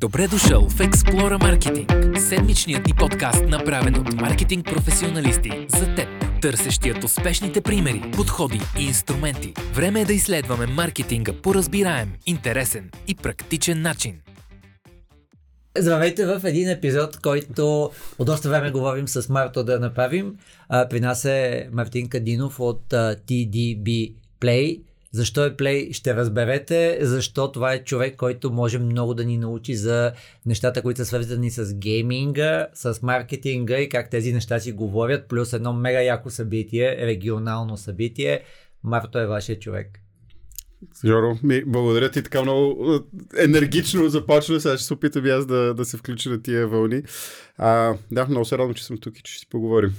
Добре дошъл в Explora Marketing, седмичният ни подкаст, направен от маркетинг професионалисти за теб, търсещият успешните примери, подходи и инструменти. Време е да изследваме маркетинга по разбираем, интересен и практичен начин. Здравейте в един епизод, който от доста време говорим с Марто да направим. При нас е Мартин Кадинов от TDB Play. Защо е Play ще разберете, защо това е човек, който може много да ни научи за нещата, които са свързани с гейминга, с маркетинга и как тези неща си говорят, плюс едно мега яко събитие, регионално събитие. Марто е вашия човек. Жоро, ми, благодаря ти така много енергично започна. Сега ще се опитам и аз да, да се включа на тия вълни. А, да, много се радвам, че съм тук и че ще си поговорим.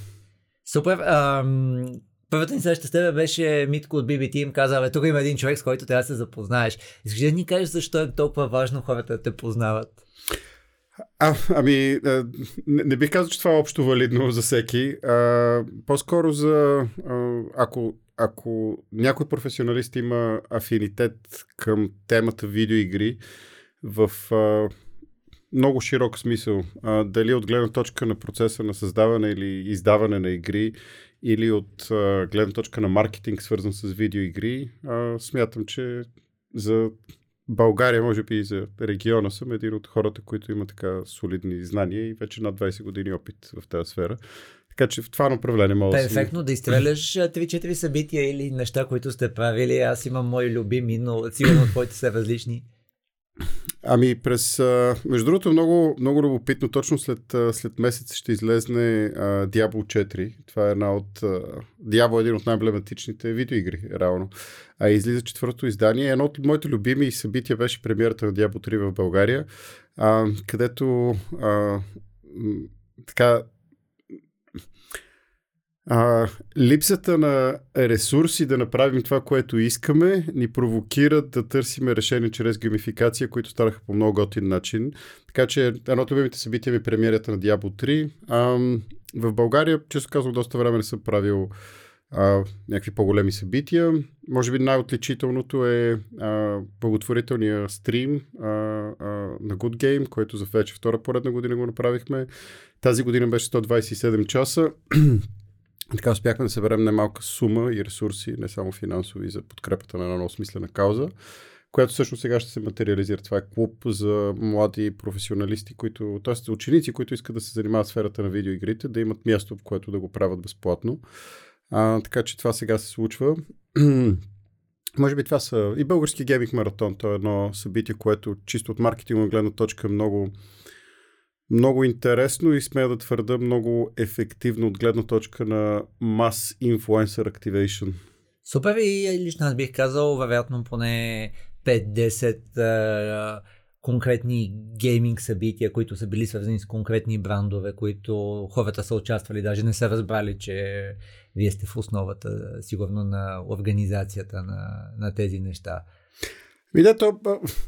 Супер. Ам, първата ни среща с теб беше Митко от BBT им каза, бе, тук има един човек, с който трябва да се запознаеш. Искаш да ни кажеш защо е толкова важно хората да те познават? А, ами, не, не бих казал, че това е общо валидно за всеки. А, по-скоро за, ако ако някой професионалист има афинитет към темата видеоигри в а, много широк смисъл, а, дали от гледна точка на процеса на създаване или издаване на игри, или от а, гледна точка на маркетинг, свързан с видеоигри, а, смятам, че за България, може би и за региона съм един от хората, които има така солидни знания и вече над 20 години опит в тази сфера. Така че в това направление мога да Перфектно да изстреляш 3-4 събития или неща, които сте правили. Аз имам мои любими, но сигурно твоите са различни. Ами през, между другото, много, много любопитно, точно след, след месец ще излезне uh, Diablo 4. Това е една от... Diablo е един от най-емблематичните видеоигри, реално. А излиза четвърто издание. Едно от моите любими събития беше премиерата на Diablo 3 в България, uh, където uh, така а, липсата на ресурси да направим това, което искаме, ни провокират да търсиме решение чрез геймификация, които станаха по много готин начин. Така че едно от любимите събития ми е премиерата на Diablo 3. А, в България, често казвам, доста време не съм правил а, някакви по-големи събития. Може би най-отличителното е а, благотворителния стрим а, а, на Good Game, който за вече втора поредна година го направихме. Тази година беше 127 часа. Така успяхме да съберем немалка сума и ресурси, не само финансови, за подкрепата на една много смислена кауза, която също сега ще се материализира. Това е клуб за млади професионалисти, които, т.е. ученици, които искат да се занимават в сферата на видеоигрите, да имат място, в което да го правят безплатно. А, така че това сега се случва. Може би това са и български гейминг маратон. То е едно събитие, което чисто от маркетинга гледна точка е много много интересно и смея да твърда много ефективно от гледна точка на Mass Influencer Activation. Супер и лично аз бих казал, вероятно поне 5-10 конкретни гейминг събития, които са били свързани с конкретни брандове, които хората са участвали, даже не са разбрали, че вие сте в основата, сигурно, на организацията на, на тези неща. Ми да, то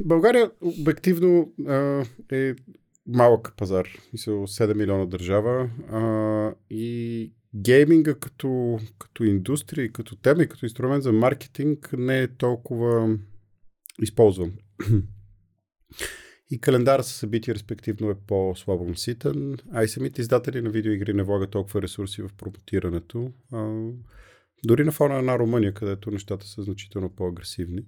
България обективно е малък пазар, мисля 7 милиона държава а, и гейминга като, като индустрия, като тема и като инструмент за маркетинг не е толкова използван. И календар с събития, респективно, е по-слабо наситен, а и самите издатели на видеоигри не влагат толкова ресурси в промотирането. А, дори на фона на Румъния, където нещата са значително по-агресивни.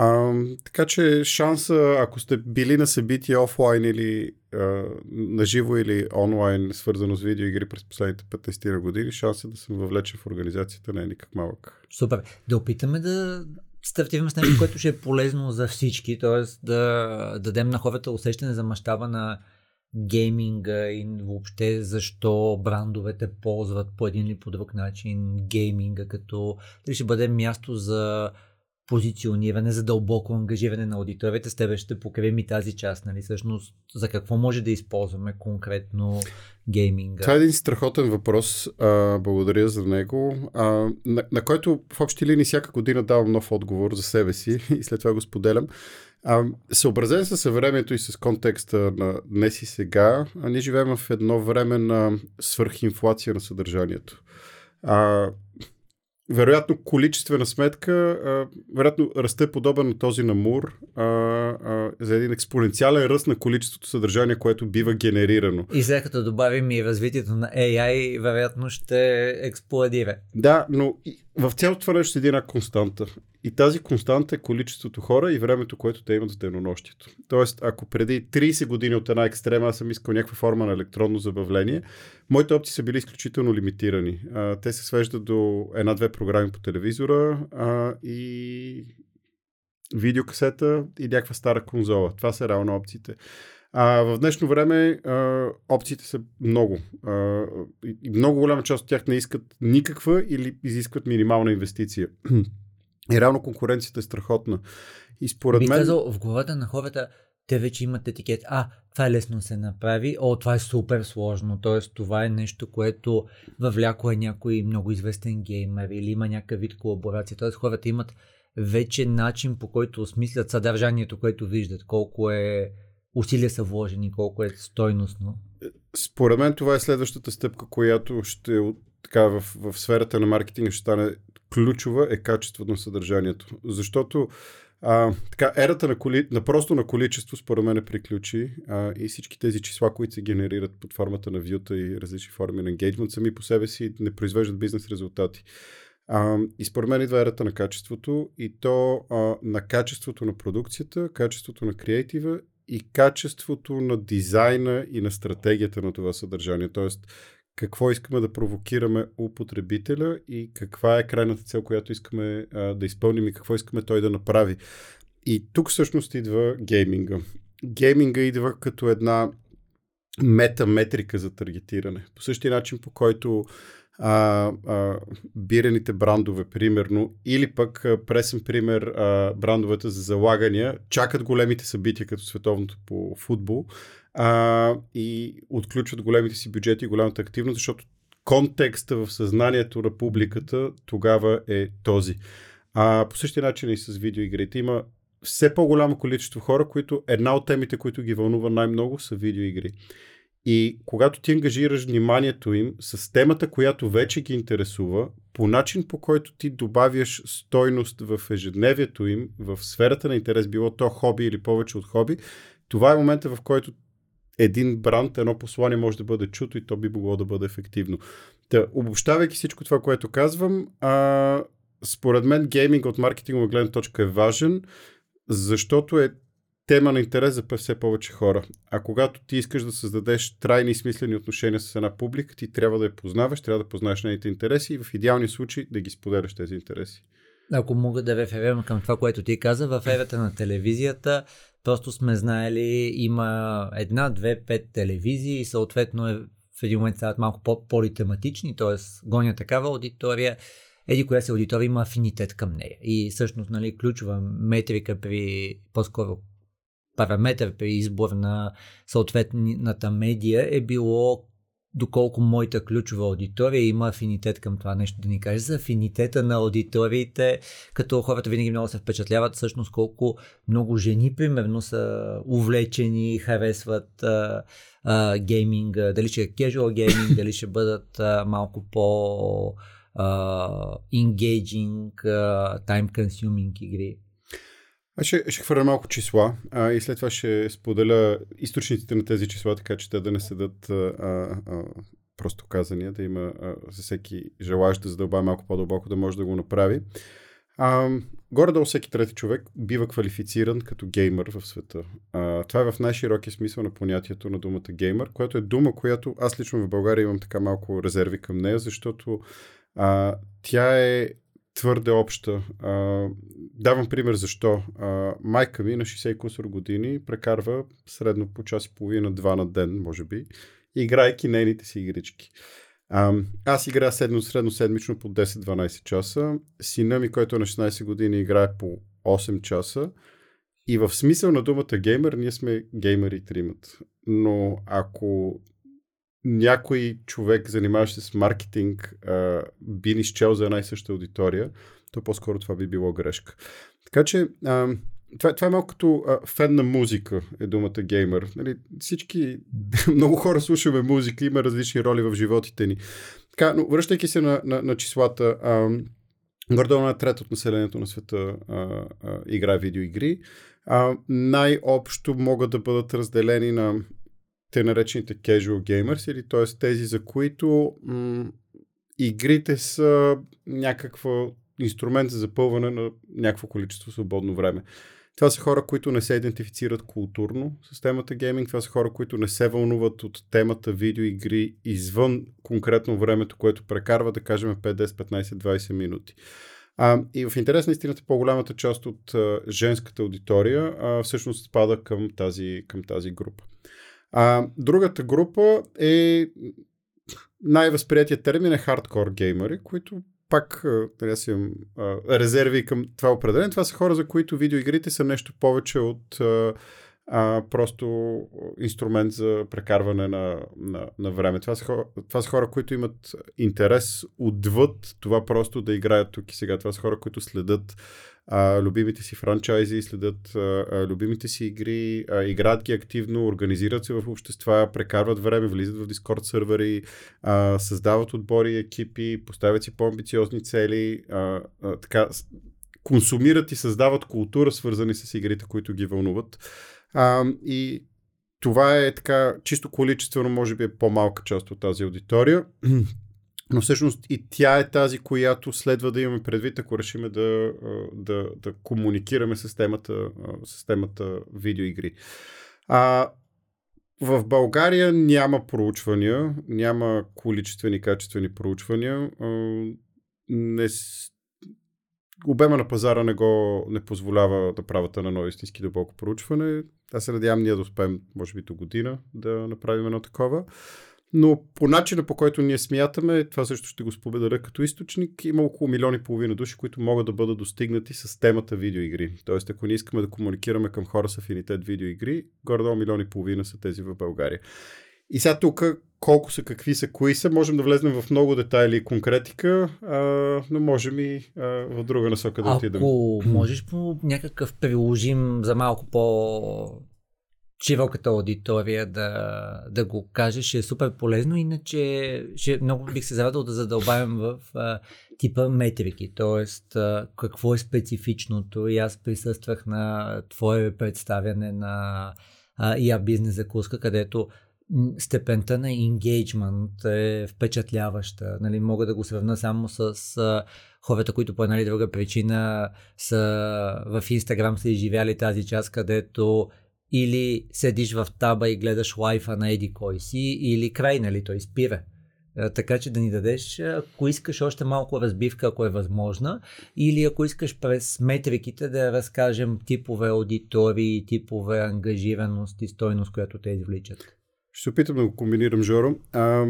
А, така че шанса, ако сте били на събитие офлайн или а, на живо или онлайн, свързано с видеоигри през последните 15 години, шанса да съм въвлечен в организацията не е никак малък. Супер. Да опитаме да стартираме с нещо, което ще е полезно за всички, т.е. да дадем на хората усещане за мащаба на гейминга и въобще защо брандовете ползват по един или по друг начин гейминга, като дали ще бъде място за позициониране, за дълбоко ангажиране на аудиторията. С тебе ще покривим и тази част, нали? Всъщност, за какво може да използваме конкретно гейминга? Това е един страхотен въпрос. А, благодаря за него. А, на, на който в общи линии всяка година давам нов отговор за себе си и след това го споделям. А, съобразен със съвремето и с контекста на днес и сега, а ние живеем в едно време на свърхинфлация на съдържанието. А, вероятно количествена сметка, а, вероятно расте подобен на този на Мур а, а, за един експоненциален ръст на количеството съдържание, което бива генерирано. И след като добавим и развитието на AI, вероятно ще експлодира. Да, но в цялото това нещо седи една константа. И тази константа е количеството хора и времето, което те имат в денонощието. Тоест, ако преди 30 години от една екстрема аз съм искал някаква форма на електронно забавление, моите опции са били изключително лимитирани. А, те се свеждат до една-две програми по телевизора а, и видеокасета и някаква стара конзола. Това са реално опциите. А, в днешно време а, опциите са много. А, и много голяма част от тях не искат никаква или изискват минимална инвестиция. И реално конкуренцията е страхотна. И според Би мен... казал, в главата на хората те вече имат етикет. А, това е лесно се направи. О, това е супер сложно. Тоест, това е нещо, което въвляко е някой много известен геймер или има някакъв вид колаборация. Тоест, хората имат вече начин по който осмислят съдържанието, което виждат. Колко е усилия са вложени, колко е стойностно. Според мен това е следващата стъпка, която ще така, в, в сферата на маркетинга ще стане ключова е качеството на съдържанието. Защото а, така, ерата на, коли, на просто на количество, според мен, приключи а, и всички тези числа, които се генерират под формата на вюта и различни форми на енгейджмент, сами по себе си не произвеждат бизнес резултати. А, и според мен идва ерата на качеството и то а, на качеството на продукцията, качеството на креатива и качеството на дизайна и на стратегията на това съдържание. Тоест, какво искаме да провокираме у потребителя и каква е крайната цел, която искаме а, да изпълним и какво искаме той да направи. И тук всъщност идва гейминга. Гейминга идва като една метаметрика за таргетиране. По същия начин, по който а, а, бирените брандове, примерно, или пък пресен пример а, брандовете за залагания, чакат големите събития, като световното по футбол, а, и отключват големите си бюджети и голямата активност, защото контекста в съзнанието на публиката тогава е този. А, по същия начин и с видеоигрите. Има все по-голямо количество хора, които една от темите, които ги вълнува най-много са видеоигри. И когато ти ангажираш вниманието им с темата, която вече ги интересува, по начин по който ти добавяш стойност в ежедневието им, в сферата на интерес, било то хоби или повече от хоби, това е момента, в който един бранд, едно послание може да бъде чуто и то би могло да бъде ефективно. Та, обобщавайки всичко това, което казвам, а, според мен гейминг от маркетингова гледна точка е важен, защото е тема на интерес за все повече хора. А когато ти искаш да създадеш трайни и смислени отношения с една публика, ти трябва да я познаваш, трябва да познаеш нейните интереси и в идеалния случай да ги споделяш тези интереси. Ако мога да реферирам към това, което ти каза, в ерата на телевизията Просто сме знаели, има една, две, пет телевизии и съответно е, в един момент стават малко по-политематични, т.е. гоня такава аудитория, еди коя се аудитория има афинитет към нея. И всъщност нали, ключова метрика при по-скоро параметър при избор на съответната медия е било доколко моята ключова аудитория има афинитет към това нещо. Да ни кажеш за афинитета на аудиториите, като хората винаги много се впечатляват всъщност колко много жени, примерно, са увлечени, харесват а, а, гейминга, дали ще е casual гейминг, дали ще бъдат а, малко по uh, engaging, uh, time consuming игри. Аз ще, ще хвърля малко числа а, и след това ще споделя източниците на тези числа, така че те да не седат а, а, просто казания, да има а, за всеки желаящ да задълбава малко по-дълбоко, да може да го направи. А, горе-долу всеки трети човек бива квалифициран като геймър в света. А, това е в най-широкия смисъл на понятието на думата геймър, което е дума, която аз лично в България имам така малко резерви към нея, защото а, тя е твърде обща. А, давам пример защо. А, майка ми на 60 кусор години прекарва средно по час и половина, два на ден, може би, играйки нейните си игрички. А, аз играя седно, средно седмично по 10-12 часа. Сина ми, който е на 16 години, играе по 8 часа. И в смисъл на думата геймер, ние сме геймери тримат. Но ако някой човек, занимаващ се с маркетинг, а, би ни счел за една и съща аудитория, то по-скоро това би било грешка. Така че а, това, това е малко като а, фен на музика, е думата геймер. Нали, всички, много хора слушаме музика, има различни роли в животите ни. Така, но връщайки се на, на, на числата, а, Гордо на трета от населението на света а, а, играе видеоигри. А, най-общо могат да бъдат разделени на те наречените casual gamers, или т.е. тези, за които м- игрите са някаква инструмент за запълване на някакво количество свободно време. Това са хора, които не се идентифицират културно с темата гейминг. Това са хора, които не се вълнуват от темата видеоигри извън конкретно времето, което прекарва, да кажем 5, 10, 15, 20 минути. А, и в интерес на истината, по-голямата част от а, женската аудитория а, всъщност спада към тази, към тази група. А, другата група е най-възприятия термин е хардкор геймери, които пак трябва си имам резерви към това определение. Това са хора, за които видеоигрите са нещо повече от а, а, просто инструмент за прекарване на, на, на време. Това са, хора, това са хора, които имат интерес отвъд това просто да играят тук и сега. Това са хора, които следят а, любимите си франчайзи, следят а, любимите си игри, а, играят ги активно, организират се в общества, прекарват време, влизат в Discord сервери, а, създават отбори, екипи, поставят си по-амбициозни цели, а, а, така, консумират и създават култура, свързани с игрите, които ги вълнуват. А, и това е така, чисто количествено, може би е по-малка част от тази аудитория. Но всъщност и тя е тази, която следва да имаме предвид, ако решиме да, да, да комуникираме с темата, видеоигри. А, в България няма проучвания, няма количествени, качествени проучвания. Не, обема на пазара не го не позволява да правят на ново истински дълбоко проучване. Аз се надявам ние да успеем, може би до година, да направим едно такова. Но по начина по който ние смятаме, това също ще го споделя като източник, има около милиони и половина души, които могат да бъдат достигнати с темата видеоигри. Тоест, ако не искаме да комуникираме към хора с афинитет видеоигри, горе-долу милиони и половина са тези в България. И сега тук колко са, какви са, кои са, можем да влезнем в много детайли и конкретика, а, но можем и а, в друга насока да отидем. Ако можеш по някакъв приложим за малко по широката аудитория да, да го каже, ще е супер полезно, иначе ще, много бих се зарадил да задълбавим в а, типа метрики, т.е. какво е специфичното и аз присъствах на твое представяне на IA бизнес закуска, където степента на engagement е впечатляваща. Нали, мога да го сравна само с а, хората, които по една или друга причина са в Инстаграм са изживяли тази част, където или седиш в таба и гледаш лайфа на еди кой си, или край, нали, той спира. Така че да ни дадеш, ако искаш още малко разбивка, ако е възможна, или ако искаш през метриките да разкажем типове аудитории, типове ангажираност и стойност, която те извличат. Ще се опитам да го комбинирам, Жоро. А,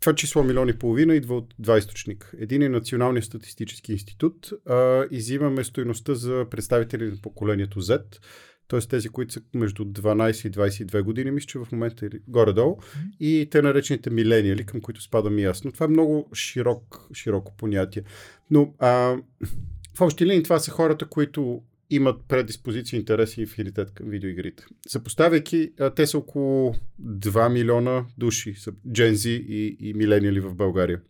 това число милион и половина идва от два източника. Един е Националния статистически институт. А, изимаме стоеността за представители на поколението Z т.е. тези, които са между 12 и 22 години, мисля, че в момента е горе-долу, и те наречените милениали, към които спадам и аз. Но това е много широк, широко понятие. Но а, в общи линии това са хората, които имат предиспозиция, интереси и филитет към видеоигрите. Съпоставяйки, те са около 2 милиона души, джензи и, и милениали в България.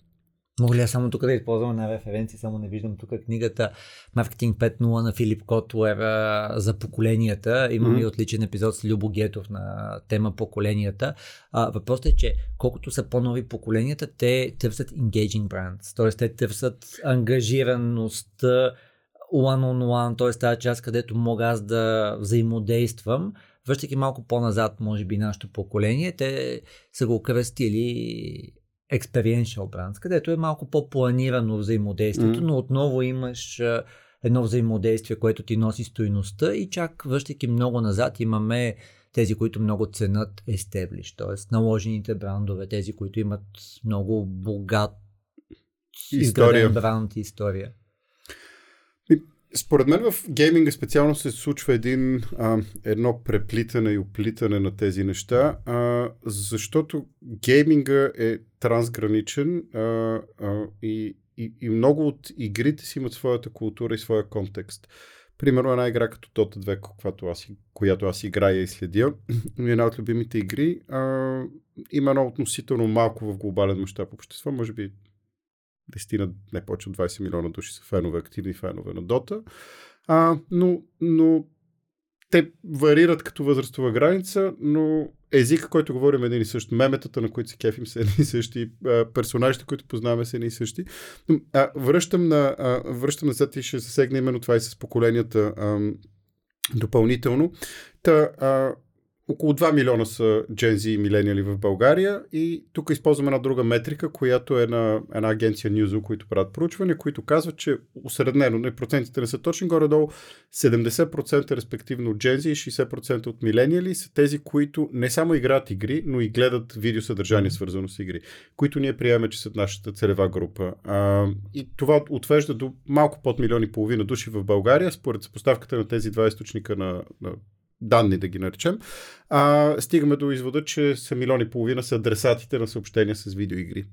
Мога ли я само тук да използвам на референции, само не виждам тук книгата Marketing 5.0 на Филип Котлер за поколенията. Имаме mm-hmm. и отличен епизод с Любо Гетов на тема поколенията. А, въпросът е, че колкото са по-нови поколенията, те търсят engaging brands, т.е. те търсят ангажираността one-on-one, т.е. тази част, където мога аз да взаимодействам. Връщайки малко по-назад, може би, нашето поколение, те са го кръстили experiential brands, където е малко по-планирано взаимодействието, mm. но отново имаш едно взаимодействие, което ти носи стоиността и чак връщайки много назад имаме тези, които много ценят естеблиш, т.е. наложените брандове, тези, които имат много богат история. бранд и история. Според мен в гейминга специално се случва един, а, едно преплитане и оплитане на тези неща, а, защото гейминга е трансграничен а, а, и, и, и много от игрите си имат своята култура и своя контекст. Примерно една игра като Dota 2, която аз, играя и следя, е една от любимите игри. А, има едно относително малко в глобален мащаб общество, може би 10 не повече от 20 милиона души са фенове, активни фенове на Дота. А, но, но те варират като възрастова граница, но езика, който говорим е един и същ, меметата, на които се кефим са едни и същи, персонажите, които познаваме са едни и същи. Но, а, връщам на, а, връщам назад и ще засегна именно това и с поколенията а, допълнително. Та, а, около 2 милиона са джензи и милениали в България и тук използваме една друга метрика, която е на една агенция Newzoo, които правят проучване, които казват, че усреднено, не процентите не са точни, горе-долу 70% респективно от джензи и 60% от милениали са тези, които не само играят игри, но и гледат видеосъдържание свързано с игри, които ние приемаме, че са нашата целева група. А, и това отвежда до малко под милиони и половина души в България, според съпоставката на тези два източника на, на данни, да ги наречем, а, стигаме до извода, че са милиони и половина са адресатите на съобщения с видеоигри.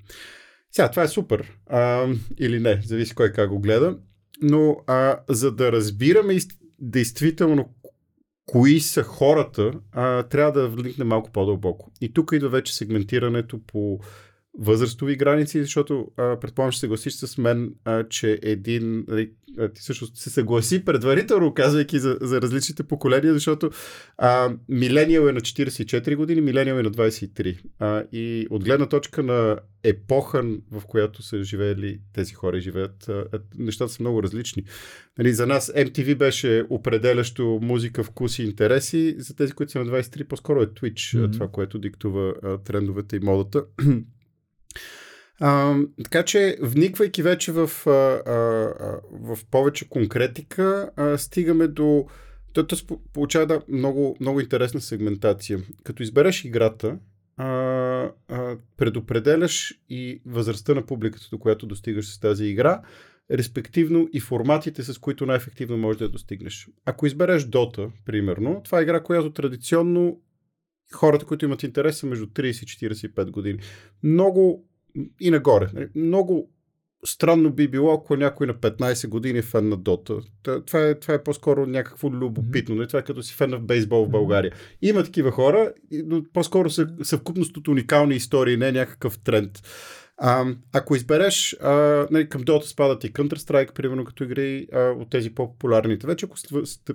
Сега, това е супер. А, или не, зависи кой как го гледа. Но а, за да разбираме действително кои са хората, а, трябва да вникнем малко по-дълбоко. И тук идва вече сегментирането по възрастови граници, защото а, предполагам ще съгласиш с мен, а, че един, нали, ти също се съгласи предварително, казвайки за, за различните поколения, защото а, милениал е на 44 години, милениал е на 23. А, и от гледна точка на епоха, в която са живеели тези хора и живеят, а, нещата са много различни. Нали, за нас MTV беше определящо музика, вкус и интереси, за тези, които са на 23, по-скоро е Twitch, mm-hmm. това, което диктува а, трендовете и модата. А, така че, вниквайки вече в, а, а, в повече конкретика, а, стигаме до. Той получава да, много, много интересна сегментация. Като избереш играта, а, а, предопределяш и възрастта на публиката, до която достигаш с тази игра, респективно и форматите, с които най-ефективно можеш да достигнеш. Ако избереш Dota, примерно, това е игра, която традиционно хората, които имат интерес са между 30 и 45 години. Много и нагоре. Нали? Много странно би било, ако някой на 15 години е фен на Дота. Това е, това е по-скоро някакво любопитно. Mm-hmm. Това е като си фен на бейсбол в България. Има такива хора, но по-скоро са съвкупност от уникални истории, не някакъв тренд. А, ако избереш, а, нали, към Dota спадат и Counter-Strike, примерно като игри а, от тези по-популярните. Вече ако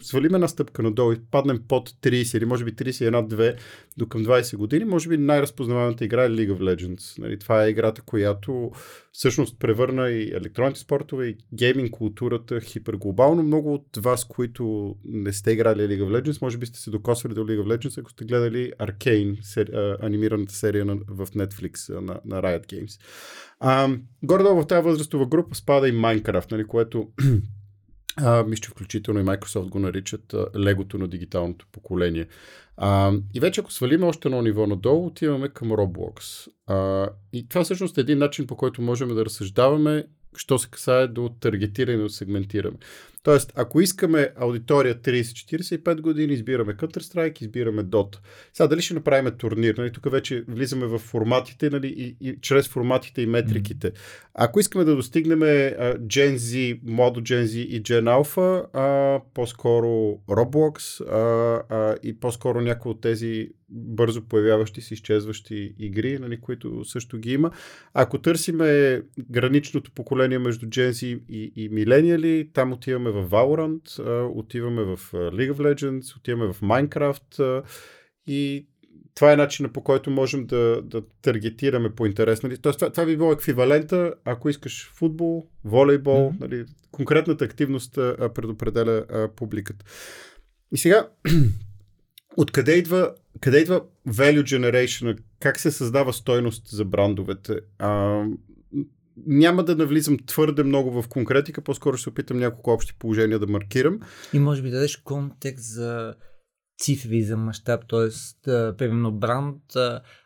свалим една стъпка надолу и паднем под 30 или може би 31-2 до към 20 години, може би най-разпознаваната игра е League of Legends. Нали, това е играта, която всъщност превърна и електронните спортове, и гейминг културата хиперглобално. Много от вас, които не сте играли League of Legends, може би сте се докосвали до League of Legends, ако сте гледали Arcane, сери, анимираната серия на, в Netflix на, на Riot Games. А, горе-долу в тази възрастова група спада и Minecraft, нали, което а, мисля, включително и Microsoft го наричат легото на дигиталното поколение. А, и вече ако свалим още едно ниво надолу, отиваме към Roblox. А, и това всъщност е един начин по който можем да разсъждаваме, що се касае до таргетиране и до сегментиране. Тоест, ако искаме аудитория 30-45 години, избираме Counter-Strike, избираме Dota. Сега дали ще направим турнир? Нали? Тук вече влизаме в форматите нали? и, и чрез форматите и метриките. Ако искаме да достигнем uh, Gen Z, Modo Gen Z и Gen Alpha, uh, по-скоро Roblox uh, uh, и по-скоро някои от тези бързо появяващи се изчезващи игри, нали, които също ги има. Ако търсиме граничното поколение между Gen Z и, и милениали, там отиваме в Valorant, отиваме в League of Legends, отиваме в Minecraft и това е начинът по който можем да, да таргетираме по интерес. Нали? Тоест, това, това би било еквивалента, ако искаш футбол, волейбол, mm-hmm. нали? конкретната активност предопределя а, публиката. И сега, откъде идва, къде идва value generation? Как се създава стойност за брандовете? А, няма да навлизам твърде много в конкретика, по-скоро ще се опитам няколко общи положения да маркирам. И може би да дадеш контекст за цифри за мащаб, т.е. примерно бранд,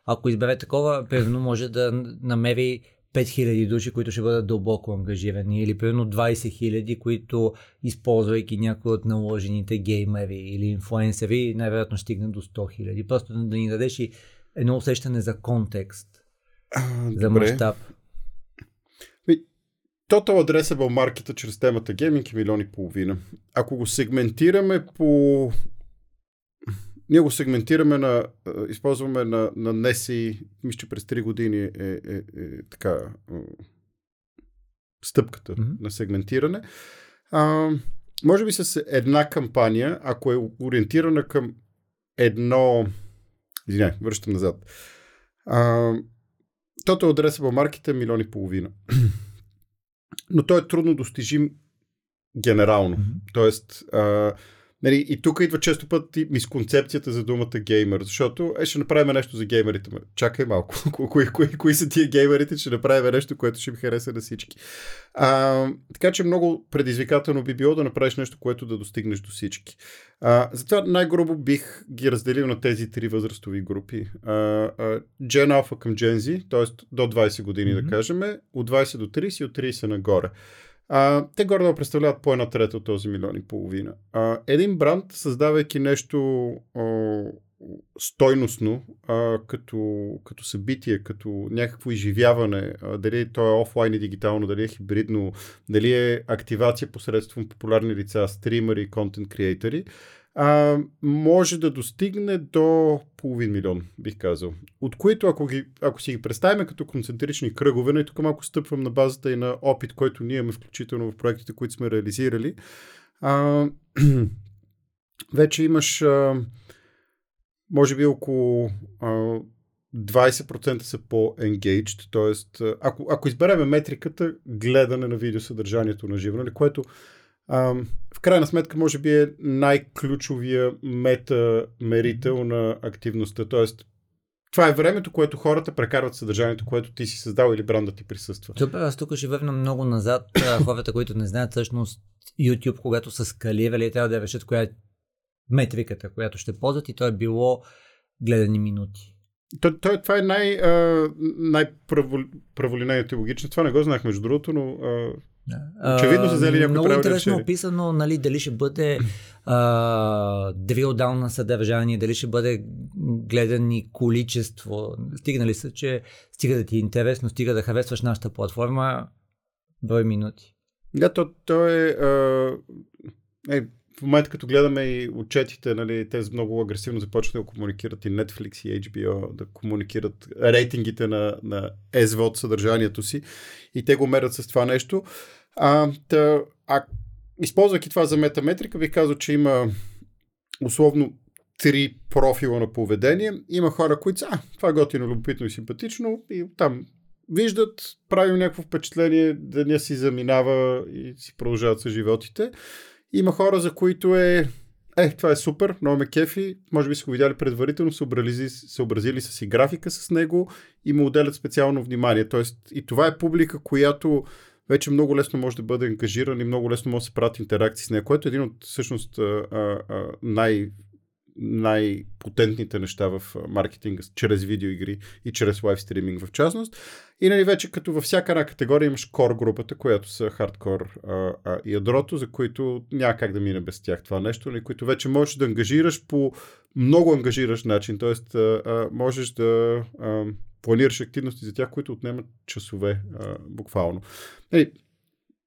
ако избере такова, примерно може да намери 5000 души, които ще бъдат дълбоко ангажирани или примерно 20 000, които използвайки някои от наложените геймери или инфлуенсери, най-вероятно стигнат до 100 000. Просто да ни дадеш и едно усещане за контекст, а, за мащаб. Total Addressable маркета чрез темата гейминг е милион и половина. Ако го сегментираме по... Ние го сегментираме на... Използваме на, на NESI, мисля, че през 3 години е, е, е, е така стъпката Мгм. на сегментиране. А, може би с една кампания, ако е ориентирана към едно... Извиняй, връщам назад. А, Total Addressable Market е милион и половина. Но той е трудно достижим генерално. Мгм. Тоест, а, нали, и тук идва често пъти мисконцепцията за думата геймер, защото е, ще направим нещо за геймерите. Чакай малко, кои, кои, кои, са тия геймерите, ще направим нещо, което ще им хареса на всички. А, така че много предизвикателно би било да направиш нещо, което да достигнеш до всички. А, затова най-грубо бих ги разделил на тези три възрастови групи. А, а, Gen Alpha към Gen Z, т.е. до 20 години Мгм. да кажем, от 20 до 30 и от 30 нагоре. А, те горе да представляват по една трета от този милион и половина. А, един бранд, създавайки нещо а, стойностно, а, като, като събитие, като някакво изживяване, а, дали то е офлайн и дигитално, дали е хибридно, дали е активация посредством популярни лица, стримери, контент креатори, а, може да достигне до половин милион, бих казал. От които, ако, ги, ако си ги представим като концентрични кръгове, и тук малко стъпвам на базата и на опит, който ние имаме включително в проектите, които сме реализирали, а, вече имаш а, може би около а, 20% са по-engaged, т.е. ако, ако избереме метриката гледане на видеосъдържанието на живо, нали, което а, крайна сметка може би е най-ключовия мета-мерител на активността. Тоест, това е времето, което хората прекарват съдържанието, което ти си създал или бранда ти присъства. Супер, аз тук ще върна много назад. Хората, които не знаят всъщност YouTube, когато са скалирали, трябва да решат коя е метриката, която ще ползват и то е било гледани минути. То, то, това е най, а, най-праволинейното и логично. Това не го знаех между другото, но А, Очевидно са взели някакво Много интересно решение. описано, нали, дали ще бъде а, down на съдържание, дали ще бъде гледани количество. Стигнали са, че стига да ти е интересно, стига да харесваш нашата платформа, брой минути. Да, то, то е, а, е. В момента, като гледаме и отчетите, нали, те много агресивно започват да комуникират и Netflix и HBO, да комуникират рейтингите на, на SVOD съдържанието си и те го мерят с това нещо. А, та, а използвайки това за метаметрика, бих казал, че има условно три профила на поведение. Има хора, които са, а, това е готино, любопитно и симпатично и там виждат, правим някакво впечатление, деня си заминава и си продължават с животите. Има хора, за които е е, това е супер, много ме кефи, може би са го видяли предварително, съобразили са си графика с него и му отделят специално внимание. Тоест и това е публика, която вече много лесно може да бъде ангажиран и много лесно може да се правят интеракции с нея, което е един от всъщност най- най-потентните неща в маркетинга, чрез видеоигри и чрез лайв стриминг в частност. И нали вече като във всяка една категория имаш кор групата, която са хардкор а, ядрото, за които няма как да мине без тях това нещо, нали, които вече можеш да ангажираш по много ангажиращ начин, т.е. можеш да а, планираш активности за тях, които отнемат часове а, буквално. Нали,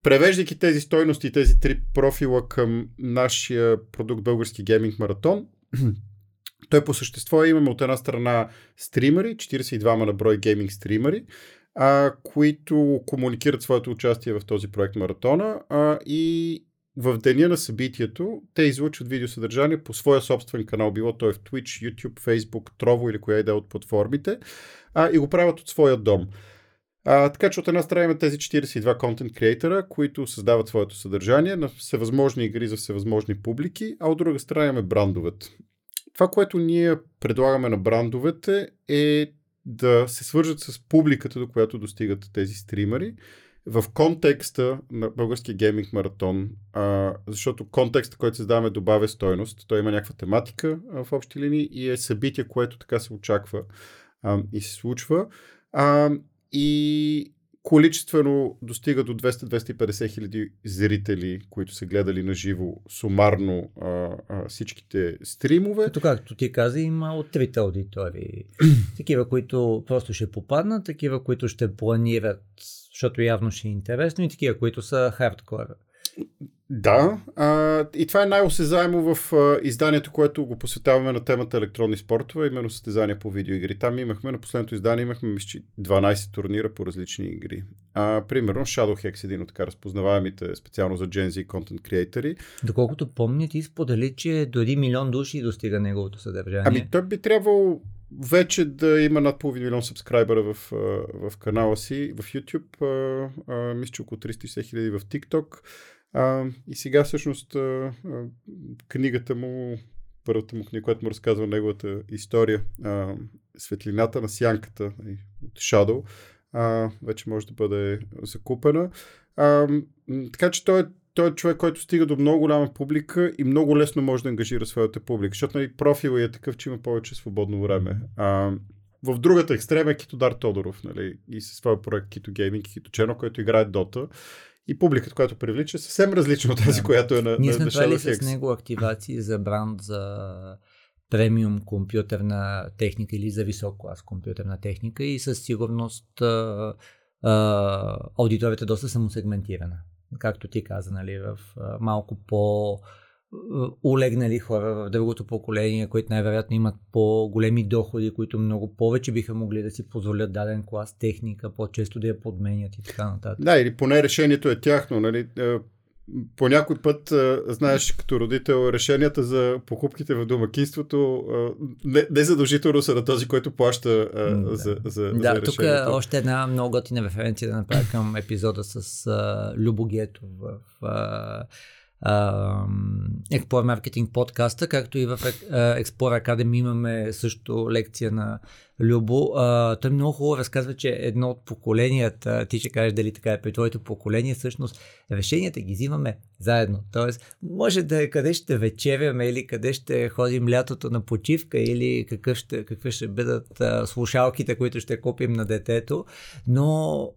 превеждайки тези стойности и тези три профила към нашия продукт Български гейминг маратон, той по същество имаме от една страна стримери, 42 на брой гейминг стримери, а, които комуникират своето участие в този проект маратона а, и в деня на събитието те излучват видеосъдържание по своя собствен канал, било той в Twitch, YouTube, Facebook, Trovo или коя и е от платформите, а, и го правят от своя дом. А, така че от една страна имаме тези 42 контент креатора, които създават своето съдържание на всевъзможни игри за всевъзможни публики, а от друга страна имаме брандовете. Това, което ние предлагаме на брандовете е да се свържат с публиката, до която достигат тези стримери, в контекста на българския гейминг маратон, а, защото контекста, който създаваме, добавя стойност. Той има някаква тематика а, в общи линии и е събитие, което така се очаква а, и се случва. А, и количествено достига до 200-250 хиляди зрители, които са гледали на живо сумарно а, а, всичките стримове. Като както ти каза, има от трите аудитории. такива, които просто ще попаднат, такива, които ще планират, защото явно ще е интересно и такива, които са хардкор. Да, а, и това е най-осезаемо в а, изданието, което го посветаваме на темата електронни спортове, именно състезания по видеоигри. Там имахме, на последното издание имахме мисля, 12 турнира по различни игри. А, примерно Shadowhex, един от така разпознаваемите специално за Gen Z контент креатори. Доколкото помня, ти сподели, че до 1 милион души достига неговото съдържание. Ами той би трябвало вече да има над половин милион сабскрайбъра в, в канала си в YouTube, а, а, мисля, че около 360 хиляди в TikTok. А, и сега всъщност а, а, книгата му, първата му книга, която му разказва неговата история, а, Светлината на сянката нали, от Shadow, а, вече може да бъде закупена. А, така че той е той е човек, който стига до много голяма публика и много лесно може да ангажира своята публика, защото нали, профила е такъв, че има повече свободно време. А, в другата екстрема е Китодар Тодоров, нали, и със своя проект Кито Гейминг и Кито Чено, който играе Дота. И публиката, която привлича, е съвсем различна от тази, да. която е на Ние сме правили с него активации за бранд за премиум компютърна техника или за висок клас компютърна техника и със сигурност а, а, аудиторията е доста самосегментирана както ти каза, нали, в малко по улегнали хора в другото поколение, които най-вероятно имат по-големи доходи, които много повече биха могли да си позволят даден клас техника, по-често да я подменят и така нататък. Да, или поне решението е тяхно. Нали? По някой път, знаеш, като родител, решенията за покупките в домакинството не, не задължително са на този, който плаща да. за, за, да, за тук е още една много готина референция да направя към епизода с uh, Любогето в uh, Explore Marketing подкаста, както и в Explore Academy имаме също лекция на Любо. Той много хубаво разказва, че едно от поколенията, ти ще кажеш дали така е при твоето поколение, всъщност решенията ги взимаме заедно. Тоест, може да е къде ще вечеряме или къде ще ходим лятото на почивка или какъв ще, ще бъдат слушалките, които ще купим на детето, но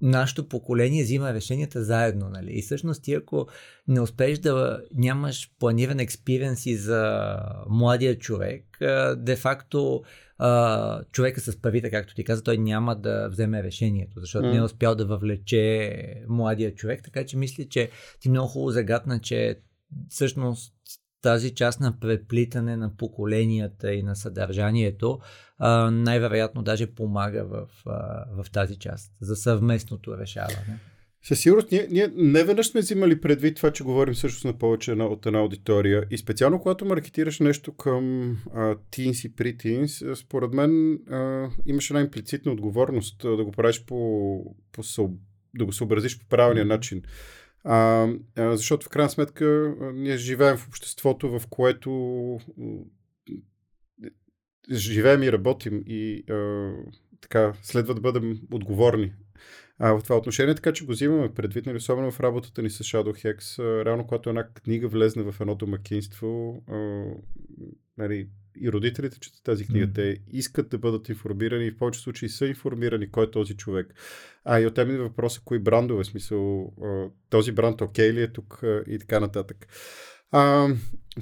нашето поколение взима решенията заедно. Нали? И всъщност ти ако не успееш да нямаш планиран експириенси за младия човек, де-факто човека с парите, както ти каза, той няма да вземе решението, защото mm. не е успял да въвлече младия човек, така че мисля, че ти много хубаво загадна, че всъщност тази част на преплитане на поколенията и на съдържанието а, най-вероятно даже помага в, а, в тази част за съвместното решаване. Със сигурност, ние, ние не веднъж сме взимали предвид това, че говорим също на повече от една аудитория. И специално, когато маркетираш нещо към а, teens и pre-teens, според мен а, имаш една имплицитна отговорност а, да го правиш по, по да го съобразиш по правилния начин. А, а, защото в крайна сметка а, ние живеем в обществото, в което живеем и работим и а, така следва да бъдем отговорни а, в това отношение, така че го взимаме предвид, нали, особено в работата ни с Shadowhex. А, реално, когато една книга влезне в едно домакинство, а, нали, и родителите четат тази книга, mm. те искат да бъдат информирани и в повече случаи са информирани кой е този човек. А и от ми въпроса, кои брандове, смисъл, а, този бранд окей ли е тук а, и така нататък. А,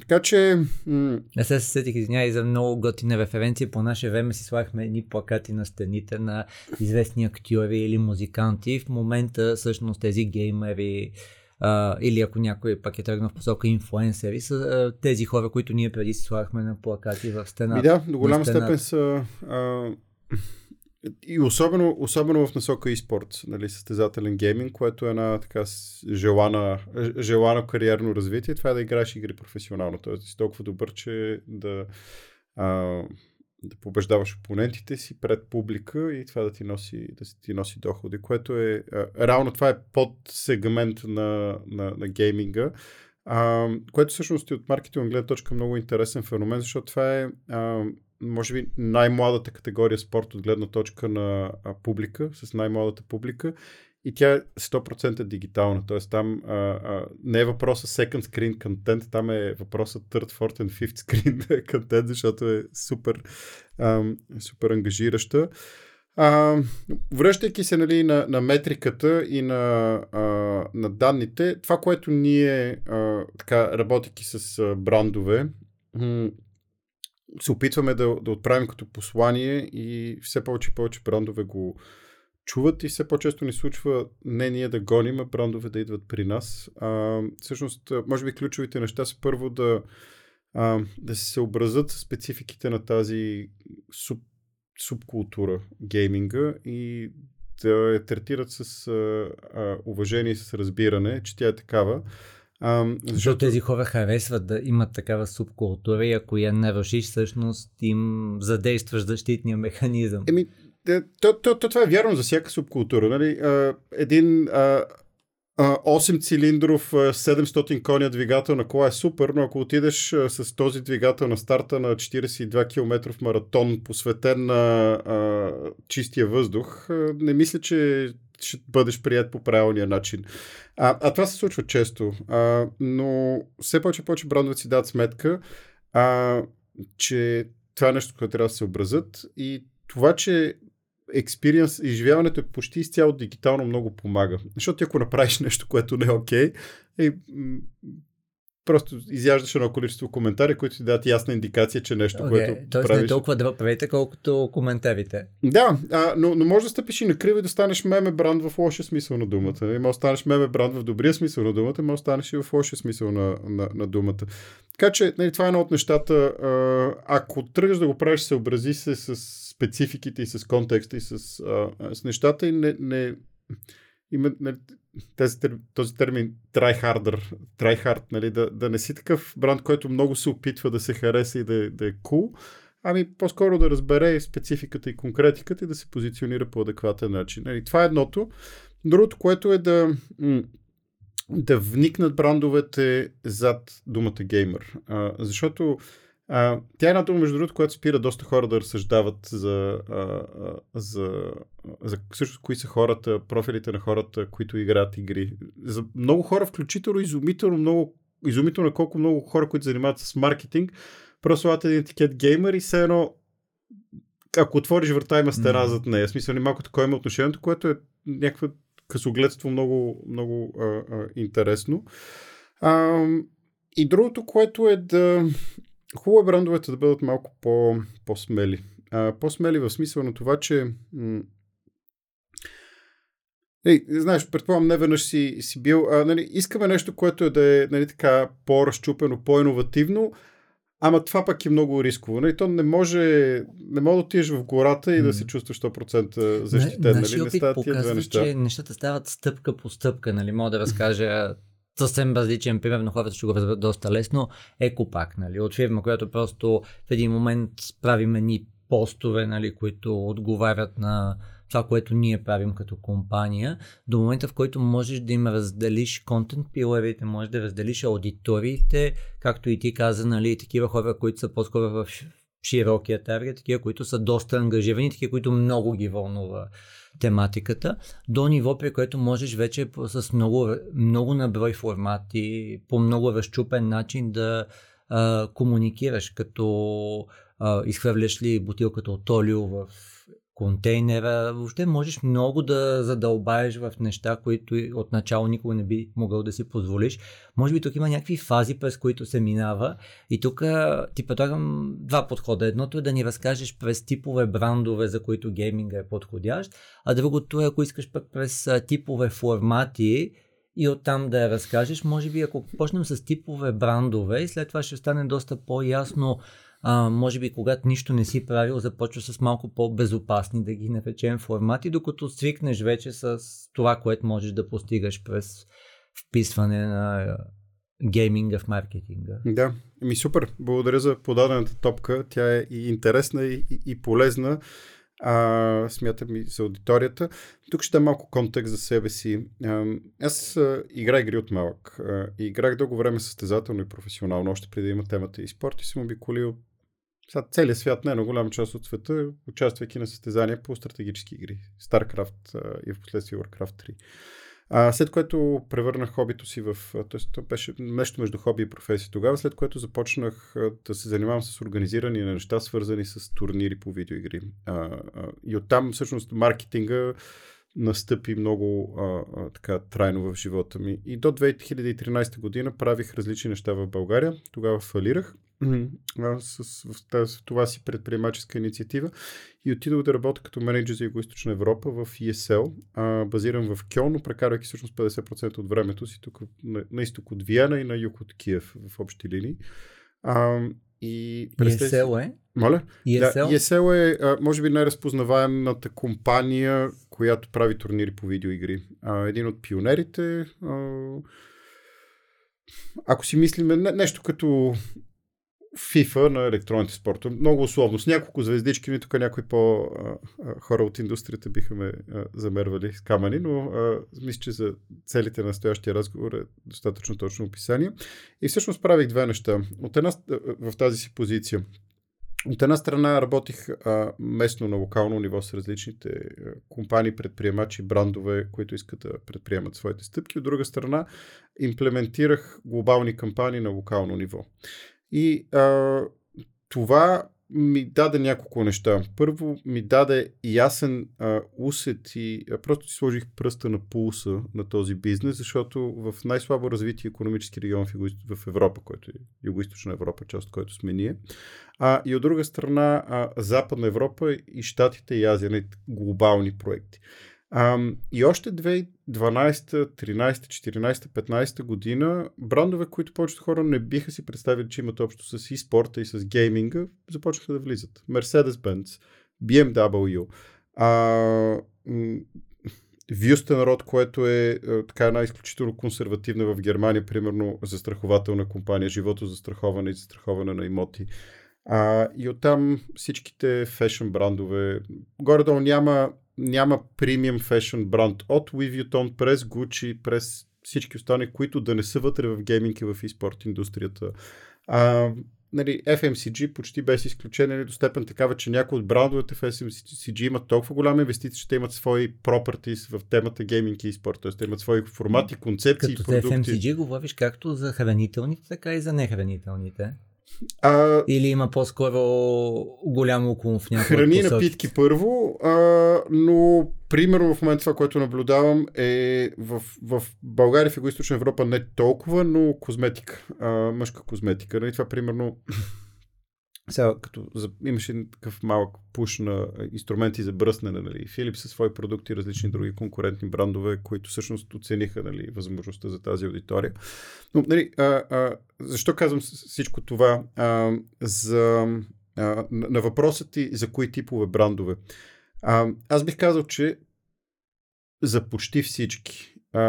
така че... М- Не се сетих, извинявай, за много готина референция. По наше време си слагахме едни плакати на стените на известни актьори или музиканти. В момента всъщност тези геймери а, или ако някой пак е тръгнал в посока инфлуенсери, са а, тези хора, които ние преди си слагахме на плакати в стената. да, до голяма степен са... А, и особено, особено в насока и спорт, нали, състезателен гейминг, което е една така желана, желана кариерно развитие, това е да играеш игри професионално. Тоест си толкова добър, че да, а, да побеждаваш опонентите си пред публика и това да ти носи, да ти носи доходи, което е... А, реално това е под сегмент на, на, на гейминга, а, което всъщност и от маркетинг гледна точка много интересен феномен, защото това е а, може би най-младата категория спорт от гледна точка на публика, с най-младата публика и тя е 100% дигитална. Тоест там а, а, не е въпроса second screen контент, там е въпроса third, fourth and fifth screen контент, защото е супер, а, супер ангажираща. А, връщайки се нали, на, на метриката и на, а, на данните, това, което ние, а, така, работейки с а, брандове, се опитваме да, да отправим като послание и все повече и повече брандове го чуват и все по-често ни случва не ние да гоним, а брандове да идват при нас. А, всъщност, може би ключовите неща са първо да, а, да се съобразят спецификите на тази суб, субкултура гейминга и да я третират с а, а, уважение и с разбиране, че тя е такава. А, защото... защото тези хора харесват да имат такава субкултура и ако я нарушиш, всъщност им задействаш защитния механизъм. Еми, то, то, то, това е вярно за всяка субкултура. Нали? Един а, 8 цилиндров 700 коня двигател на кола е супер, но ако отидеш с този двигател на старта на 42 км маратон, посветен на а, чистия въздух, не мисля, че ще бъдеш прият по правилния начин. А, а това се случва често. А, но все повече повече брандове си дадат сметка, а, че това е нещо, което трябва да се образят и това, че експириенс, изживяването е почти изцяло дигитално много помага. Защото ако направиш нещо, което не е окей, okay, е, просто изяждаш едно количество коментари, които ти дадат ясна индикация, че нещо, okay, което тоест правиш... не толкова да правите, колкото коментарите. Да, а, но, но може да стъпиш и на криво и да станеш меме бранд в лошия смисъл на думата. Може да станеш меме бранд в добрия смисъл на думата, може да станеш и в лошия смисъл на, на, на думата. Така че нали, това е едно от нещата. Ако тръгнеш да го правиш, се образи се с спецификите и с контекста и с, а, с нещата и не, не има не, тези, този термин try harder, try hard, нали, да, да не си такъв бранд, който много се опитва да се хареса и да, да е cool, ами по-скоро да разбере спецификата и конкретиката и да се позиционира по адекватен начин. Нали, това е едното. Другото, което е да, да вникнат брандовете зад думата геймер. А, защото а, тя е една дума, между другото, която спира доста хора да разсъждават за, а, за, за също кои са хората, профилите на хората, които играят игри. За много хора, включително изумително много, изумително колко много хора, които занимават с маркетинг, просто слагат един етикет геймер и все едно ако отвориш врата, има стена mm. зад нея. Смисъл, малко такова има отношението, което е някакво късогледство много, много а, а, интересно. А, и другото, което е да хубаво е брандовете да бъдат малко по, по-смели. А, по-смели в смисъл на това, че м- Ей, знаеш, предполагам, не веднъж си, си бил. А, нали, искаме нещо, което е да е нали, така, по-разчупено, по-инновативно, ама това пък е много рисково. Нали? То не може, не може да отидеш в гората и да се чувстваш 100% защитен. Нали? Не стават тия две неща. че нещата стават стъпка по стъпка. Нали? Мога да разкажа съвсем различен пример, но хората ще го разберат доста лесно, Екопак, нали, от фирма, която просто в един момент правиме ни постове, нали, които отговарят на това, което ние правим като компания, до момента в който можеш да им разделиш контент пилърите, можеш да разделиш аудиториите, както и ти каза, нали, такива хора, които са по-скоро в широкия таргет, такива, които са доста ангажирани, такива, които много ги вълнува тематиката, до ниво, при което можеш вече с много, много наброй формати, по много разчупен начин да а, комуникираш, като а, изхвърляш ли бутилката от олио в контейнера. Въобще можеш много да задълбаеш в неща, които отначало никога не би могъл да си позволиш. Може би тук има някакви фази, през които се минава. И тук ти предлагам два подхода. Едното е да ни разкажеш през типове брандове, за които гейминга е подходящ, а другото е, ако искаш пък през типове формати, и оттам да я разкажеш. Може би ако почнем с типове брандове и след това ще стане доста по-ясно а, може би когато нищо не си правил, започва с малко по-безопасни, да ги наречем формати, докато свикнеш вече с това, което можеш да постигаш през вписване на гейминга в маркетинга. Да, ми супер. Благодаря за подадената топка. Тя е и интересна и, и, полезна. А, смятам и за аудиторията. Тук ще дам малко контекст за себе си. А, аз а, играя игри от малък. А, играх дълго време състезателно и професионално, още преди да има темата и спорт и съм обиколил сега целият свят, не на голяма част от света, участвайки на състезания по стратегически игри. StarCraft и в последствие Warcraft 3. А, след което превърнах хобито си в... Т.е. беше нещо между хоби и професия тогава, след което започнах да се занимавам с организирани на неща, свързани с турнири по видеоигри. А, а, и оттам всъщност маркетинга настъпи много а, а, така трайно в живота ми. И до 2013 година правих различни неща в България. Тогава фалирах с, с, в, в това си предприемаческа инициатива и отидох да работя като менеджер за Юго-Источна Европа в ESL, а, базиран в Кьон, но прекарвайки всъщност 50% от времето си тук на, на изток от Виена и на юг от Киев в общи линии. А, и ESL е? Моля? ESL? Да, ESL е, а, може би, най-разпознаваемата компания, която прави турнири по видеоигри. А, един от пионерите. А, ако си мислим не, нещо като FIFA на електронните спорта. Много условно. С няколко звездички, ми тук някои по-хора от индустрията биха ме замервали с камъни, но мисля, че за целите на настоящия разговор е достатъчно точно описание. И всъщност правих две неща. От една в тази си позиция. От една страна работих а, местно на локално ниво с различните а, компании, предприемачи, брандове, които искат да предприемат своите стъпки. От друга страна имплементирах глобални кампании на локално ниво. И а, това ми даде няколко неща. Първо ми даде ясен а, усет и а, просто си сложих пръста на пулса на този бизнес, защото в най-слабо развитие економически регион в, Европа, който е Юго-Источна Европа, част от който сме ние, а, и от друга страна а, Западна Европа и Штатите и Азия, не глобални проекти. А, и още 2012, 13, 14, 15 година брандове, които повечето хора не биха си представили, че имат общо с e-спорта и с гейминга, започнаха да влизат. Mercedes-Benz, BMW, а, Вюстен род, което е така една изключително консервативна в Германия, примерно застрахователна компания, живото застраховане и застраховане на имоти. А, и оттам всичките фешн брандове. Горе-долу няма няма премиум фешн бранд от Louis Vuitton през Gucci, през всички останали, които да не са вътре в гейминг и в e-спорт индустрията. А, нали, FMCG почти без изключение нали, до степен такава, че някои от брандовете в FMCG имат толкова голяма инвестиция, че те имат свои properties в темата гейминг и e-спорт, т.е. те имат свои формати, концепции Като и продукти. Като FMCG говориш както за хранителните, така и за нехранителните. А, Или има по-скоро голямо около в някои Храни и напитки първо, а, но примерно в момента това, което наблюдавам е в, в България, в Юго-Источна Европа не толкова, но козметика, а, мъжка козметика. Нали, това примерно сега, като имаше такъв малък пуш на инструменти за бръснене, нали, Филип със свои продукти, различни други конкурентни брандове, които всъщност оцениха нали, възможността за тази аудитория. Но, нали, а, а, защо казвам всичко това? А, за, а, на въпросът ти за кои типове брандове. А, аз бих казал, че за почти всички. А,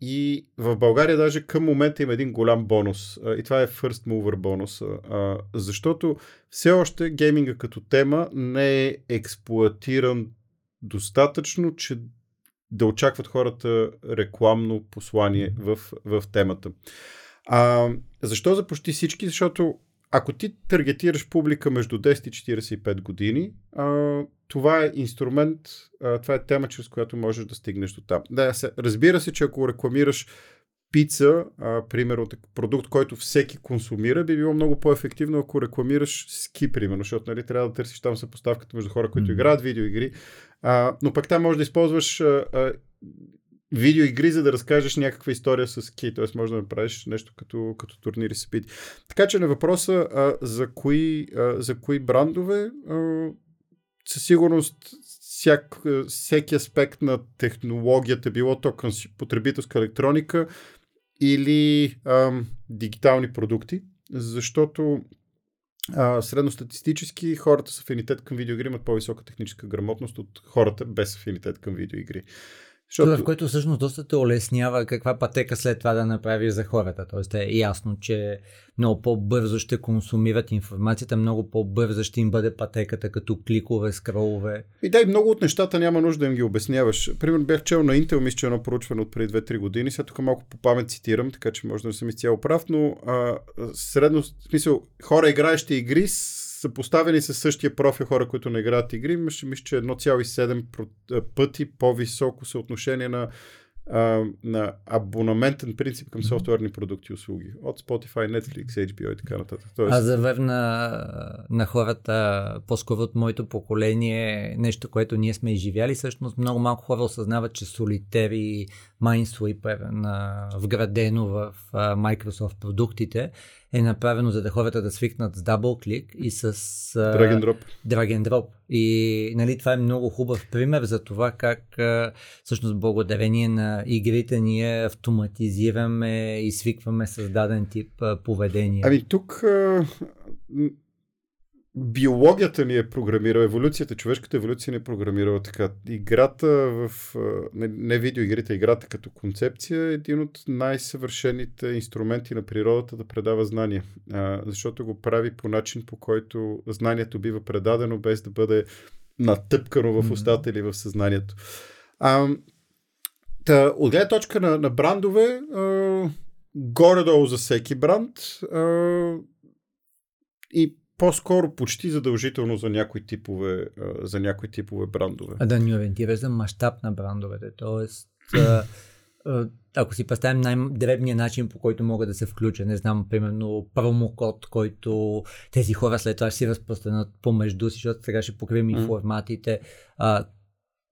и в България даже към момента има един голям бонус. И това е First Mover бонус. Защото все още гейминга като тема не е експлуатиран достатъчно, че да очакват хората рекламно послание в, в темата. А, защо за почти всички? Защото ако ти таргетираш публика между 10 и 45 години, а, това е инструмент, а, това е тема, чрез която можеш да стигнеш до там. Да, се, разбира се, че ако рекламираш пица, а, примерно продукт, който всеки консумира, би било много по-ефективно, ако рекламираш ски, примерно, защото нали, трябва да търсиш там съпоставката между хора, които mm-hmm. играят видеоигри. А, но пък там можеш да използваш а, а, видеоигри, за да разкажеш някаква история с ки, т.е. може да направиш нещо като, като турнири с пити. Така че на въпроса а, за, кои, а, за кои брандове, а, със сигурност всяк, всеки аспект на технологията, било то потребителска електроника или а, дигитални продукти, защото а, средностатистически хората с афинитет към видеоигри имат по-висока техническа грамотност от хората без афинитет към видеоигри. Защото... Това, в което всъщност доста те улеснява каква пътека след това да направиш за хората. Тоест е ясно, че много по-бързо ще консумират информацията, много по-бързо ще им бъде пътеката като кликове, скролове. И да, и много от нещата няма нужда да им ги обясняваш. Примерно бях чел на Intel, мисля, че едно проучване от преди 2-3 години. Сега тук малко по памет цитирам, така че може да не съм изцяло прав, но а, средно, в смисъл, хора играещи игри са поставени с същия профил хора, които не играят игри, мисля, че 1,7 пъти по-високо съотношение на а, на абонаментен принцип към софтуерни продукти и услуги. От Spotify, Netflix, HBO и така нататък. Тоест... А за веб на, хората, по-скоро от моето поколение, нещо, което ние сме изживяли, всъщност много малко хора осъзнават, че Solitaire и Minesweeper на, вградено в а, Microsoft продуктите е направено за да хората да свикнат с DoubleClick и с Drag and Drop. Drag and Drop. И нали, това е много хубав пример за това как а, всъщност благодарение на игрите ние автоматизираме и свикваме с даден тип а, поведение. Ами тук а, биологията ни е програмирала, еволюцията, човешката еволюция ни е програмирала така. Играта в, не, не видеоигрите, играта като концепция е един от най-съвършените инструменти на природата да предава знания. А, защото го прави по начин, по който знанието бива предадено, без да бъде натъпкано в устата или в съзнанието. А, та, от гледна точка на, на брандове, а, горе-долу за всеки бранд а, и по-скоро почти задължително за някои типове, за някои типове брандове. А да ни ориентираш за мащаб на брандовете, т.е. ако си представим най-дребния начин, по който могат да се включат, не знам, примерно промокод, който тези хора след това ще си разпространят помежду си, защото сега ще покрием и форматите. А,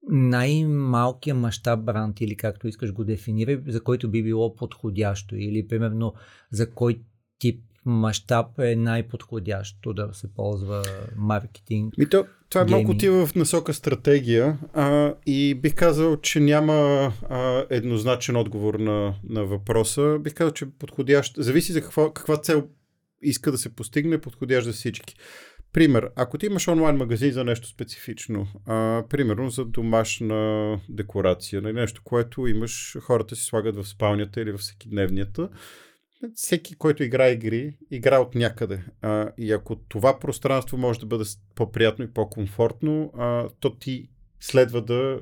най-малкият мащаб бранд или както искаш го дефинирай, за който би било подходящо или примерно за кой тип мащаб е най-подходящо да се ползва маркетинг. И то, това е малко отива в насока стратегия а, и бих казал, че няма а, еднозначен отговор на, на въпроса. Бих казал, че подходящ, зависи за каква, каква цел иска да се постигне, подходящ за всички. Пример, ако ти имаш онлайн магазин за нещо специфично, а, примерно за домашна декорация, нещо, което имаш, хората си слагат в спалнята или в всекидневнията, всеки, който играе игри, игра от някъде. А, и ако това пространство може да бъде по-приятно и по-комфортно, а, то ти следва да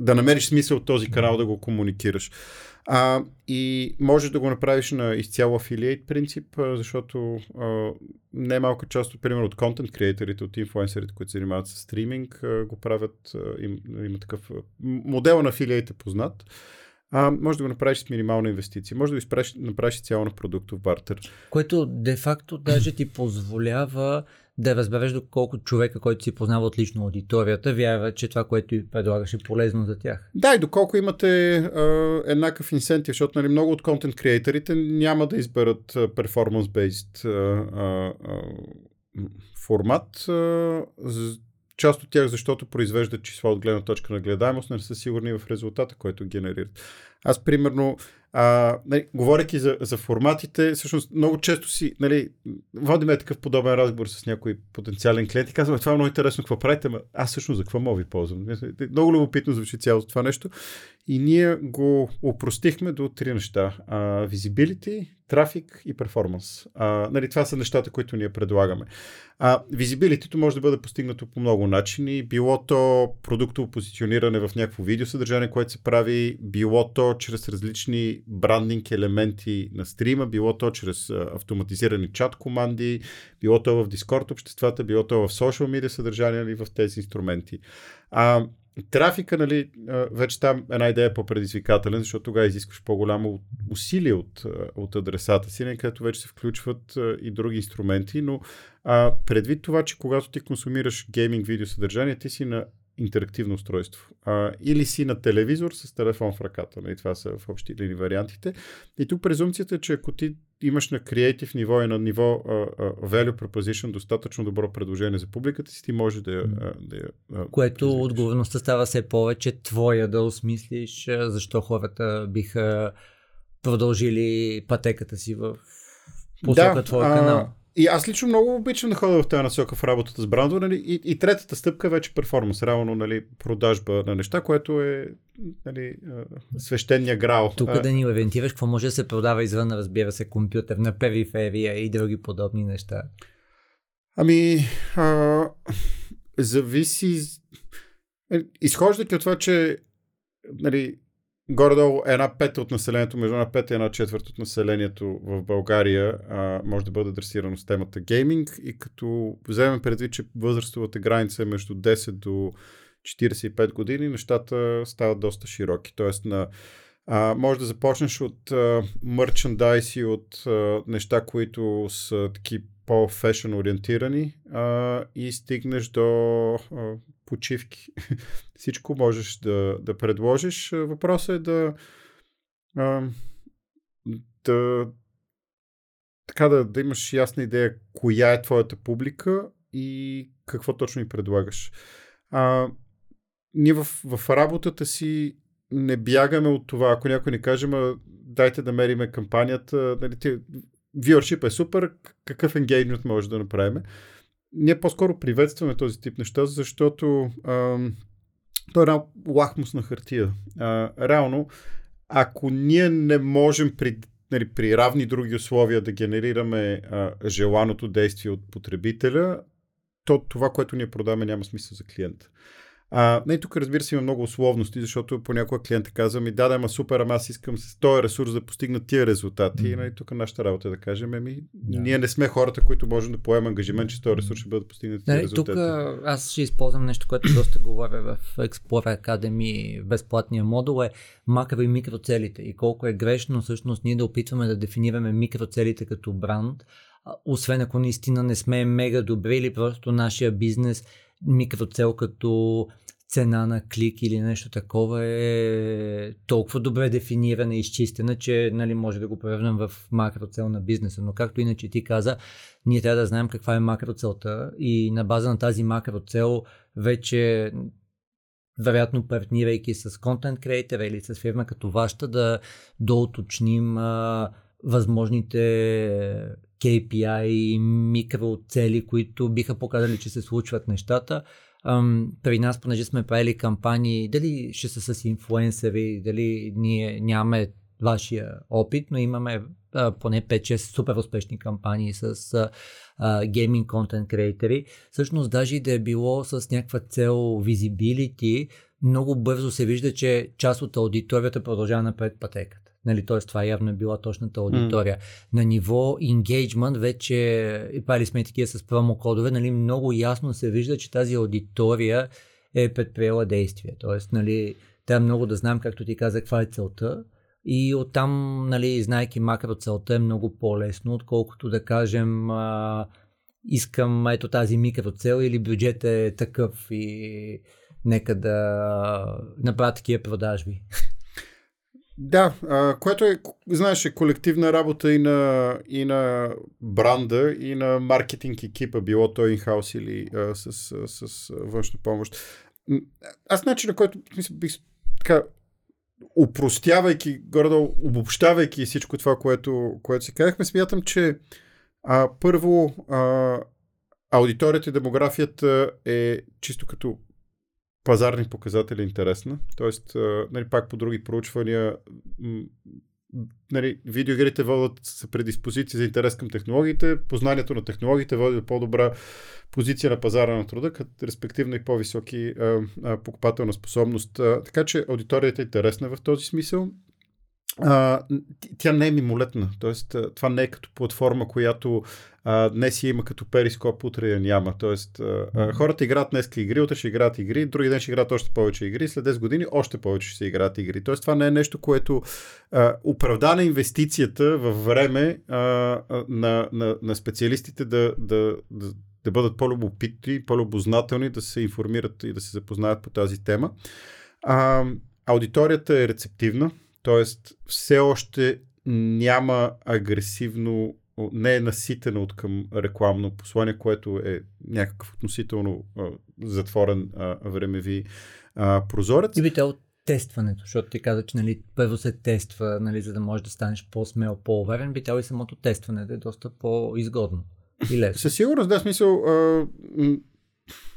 да намериш смисъл от този канал да го комуникираш. А, и можеш да го направиш на изцяло афилиейт принцип, защото а, не малка част, от, примерно, от контент креаторите, от инфлуенсерите, които се занимават с стриминг, а, го правят, а, им, има такъв... Модел на афилиейт е познат а, може да го направиш с минимална инвестиция. Може да го изпреш, направиш цяло на продуктов бартер. Което де-факто даже ти позволява да разбереш доколко човека, който си познава отлично аудиторията, вярва, че това, което предлагаш е полезно за тях. Да, и доколко имате а, еднакъв инсентив, защото нали, много от контент креаторите няма да изберат performance-based а, а, а, формат. А, част от тях, защото произвеждат числа от гледна точка на гледаемост, не са сигурни в резултата, който генерират. Аз, примерно, а, нали, говоряки за, за форматите, всъщност много често си, нали, водиме такъв подобен разговор с някой потенциален клиент и казваме, това е много интересно, какво правите, ама аз всъщност за какво мога ви ползвам. Много любопитно звучи цялото това нещо. И ние го упростихме до три неща. А, visibility, трафик и перформанс. Нали, това са нещата, които ние предлагаме. А, визибилитито може да бъде постигнато по много начини. Било то продуктово позициониране в някакво видеосъдържание, което се прави, било то чрез различни брандинг елементи на стрима, било то чрез автоматизирани чат команди, било то в Discord обществата, било то в social media съдържания или в тези инструменти. А, Трафика, нали, вече там една идея е по-предизвикателен, защото тогава изискваш по-голямо усилие от, от адресата си, където вече се включват и други инструменти, но а, предвид това, че когато ти консумираш гейминг видео съдържание, ти си на интерактивно устройство. А, или си на телевизор с телефон в ръката. Нали? Това са в общи линии вариантите. И тук презумцията е, че ако ти имаш на креатив ниво и на ниво uh, uh, value proposition достатъчно добро предложение за публиката си, ти може да я... Да я Което развиваш. отговорността става все повече твоя да осмислиш защо хората биха продължили пътеката си в посока да, твоя канал. И аз лично много обичам да ходя в тази насока в работата с брандове. Нали? И, и третата стъпка е вече перформанс, реално нали, продажба на неща, което е нали, свещения грал. Тук да ни левентираш, какво може да се продава извън, разбира се, компютър на периферия и други подобни неща? Ами, а, зависи. Е, изхождайки от това, че нали, горе-долу една пета от населението, между една пета и една четвърт от населението в България а, може да бъде адресирано с темата гейминг и като вземем предвид, че възрастовата граница е между 10 до 45 години, нещата стават доста широки. Тоест на а, може да започнеш от мърчандайси, от а, неща, които са таки по-фешен ориентирани а, и стигнеш до а, почивки. Всичко можеш да, да предложиш. Въпросът е да, а, да така да, да имаш ясна идея коя е твоята публика и какво точно ни предлагаш. А, ние в, в работата си не бягаме от това. Ако някой ни каже, ма, дайте да мериме кампанията, нали, ти, viewership е супер, какъв енгейджмент може да направим? Ние по-скоро приветстваме този тип неща, защото ам, той е една лахмус на хартия. А, реално, ако ние не можем при, нали, при равни други условия да генерираме а, желаното действие от потребителя, то това, което ние продаваме, няма смисъл за клиента. А, не, тук разбира се има много условности, защото понякога клиента казва ми, да, да, ама супер, ама аз искам с този ресурс да постигна тия резултати. Mm-hmm. И нали, тук нашата работа е да кажем, ми, yeah. ние не сме хората, които можем да поемем ангажимент, че с този ресурс ще бъдат постигнати тия резултати. Тук аз ще използвам нещо, което доста говоря в Explorer Academy, безплатния модул е макро и микроцелите. И колко е грешно всъщност ние да опитваме да дефинираме микроцелите като бранд, освен ако наистина не сме мега добри или просто нашия бизнес микроцел като цена на клик или нещо такова е толкова добре дефинирана и изчистена, че нали, може да го превърнем в макроцел на бизнеса. Но както иначе ти каза, ние трябва да знаем каква е макроцелта и на база на тази макроцел вече вероятно партнирайки с контент креатора или с фирма като вашата да доуточним а, възможните KPI микроцели, които биха показали, че се случват нещата. Ам, при нас, понеже сме правили кампании, дали ще са с инфлуенсъри, дали ние нямаме вашия опит, но имаме а, поне 5-6 супер успешни кампании с гейминг контент креатори. Всъщност, даже и да е било с някаква цел visibility, много бързо се вижда, че част от аудиторията продължава напред пътеката. Нали, т.е. това явно е била точната аудитория. Mm. На ниво engagement вече правили сме такива с промокодове, нали, много ясно се вижда, че тази аудитория е предприела действие. Тоест, нали, трябва много да знаем, както ти казах, каква е целта. И оттам, нали, знайки макро целта е много по-лесно, отколкото да кажем а, искам ето тази микроцел или бюджет е такъв и нека да направя такива продажби. Да, а, което е, знаеш, е колективна работа и на, и на бранда, и на маркетинг екипа, било то инхаус или а, с, с, с външна помощ. Аз начинът, който мисля, бих така упростявайки, горе обобщавайки всичко това, което, което си казахме, смятам, че а, първо а, аудиторията и демографията е чисто като пазарни показатели интересна. Тоест, нали, пак по други проучвания, нали, видеоигрите водят са предиспозиции за интерес към технологиите, познанието на технологиите води до по-добра позиция на пазара на труда, като респективно и по-високи а, а, покупателна способност. А, така че аудиторията е интересна в този смисъл а, тя не е мимолетна. Тоест, това не е като платформа, която а, днес я има като перископ, утре я няма. Тоест, а, хората играят днес игри, утре ще играят игри, други ден ще играят още повече игри, след 10 години още повече ще се играят игри. Тоест, това не е нещо, което а, оправдана инвестицията във време а, на, на, на специалистите да, да, да, да бъдат по-любопитни, по-любознателни, да се информират и да се запознаят по тази тема. А, аудиторията е рецептивна Тоест, все още няма агресивно, не е наситено от към рекламно послание, което е някакъв относително а, затворен а, времеви а, прозорец. И би те от тестването, защото ти каза, че нали, първо се тества, нали, за да можеш да станеш по-смел, по-уверен, би и самото тестване да е доста по-изгодно. И лесно. Със сигурност, да, смисъл. А,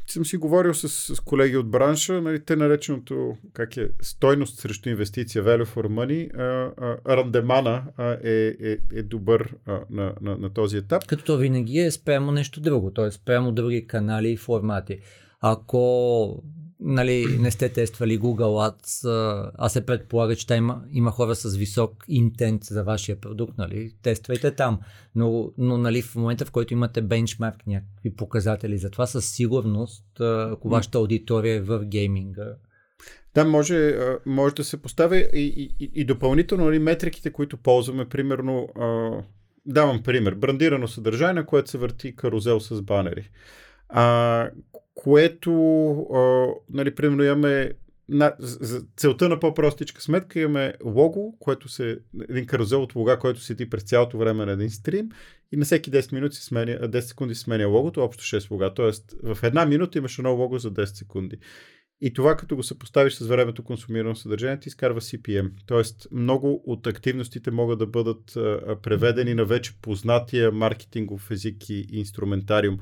съм си говорил с, с колеги от бранша, нали, те нареченото как е, стойност срещу инвестиция, value for money, а, а, рандемана а, е, е, е добър а, на, на, на този етап. Като то винаги е спрямо нещо друго, т.е. спрямо други канали и формати. Ако нали, не сте тествали Google Ads, а се предполага, че има, има хора с висок интент за вашия продукт, нали, тествайте там. Но, но нали, в момента, в който имате бенчмарк, някакви показатели за това, със сигурност, ако вашата аудитория е в гейминга, да, може, може да се поставя и, и, и допълнително нали, метриките, които ползваме, примерно, давам пример, брандирано съдържание, което се върти карузел с банери. А, което, а, нали, примерно имаме на, за целта на по-простичка сметка имаме лого, което се, един карузел от лога, който седи през цялото време на един стрим и на всеки 10 минути сменя, 10 секунди се сменя логото, общо 6 лога. Тоест в една минута имаш едно лого за 10 секунди. И това, като го съпоставиш с времето консумирано съдържание, ти изкарва CPM. Тоест, много от активностите могат да бъдат а, преведени на вече познатия маркетингов език и инструментариум.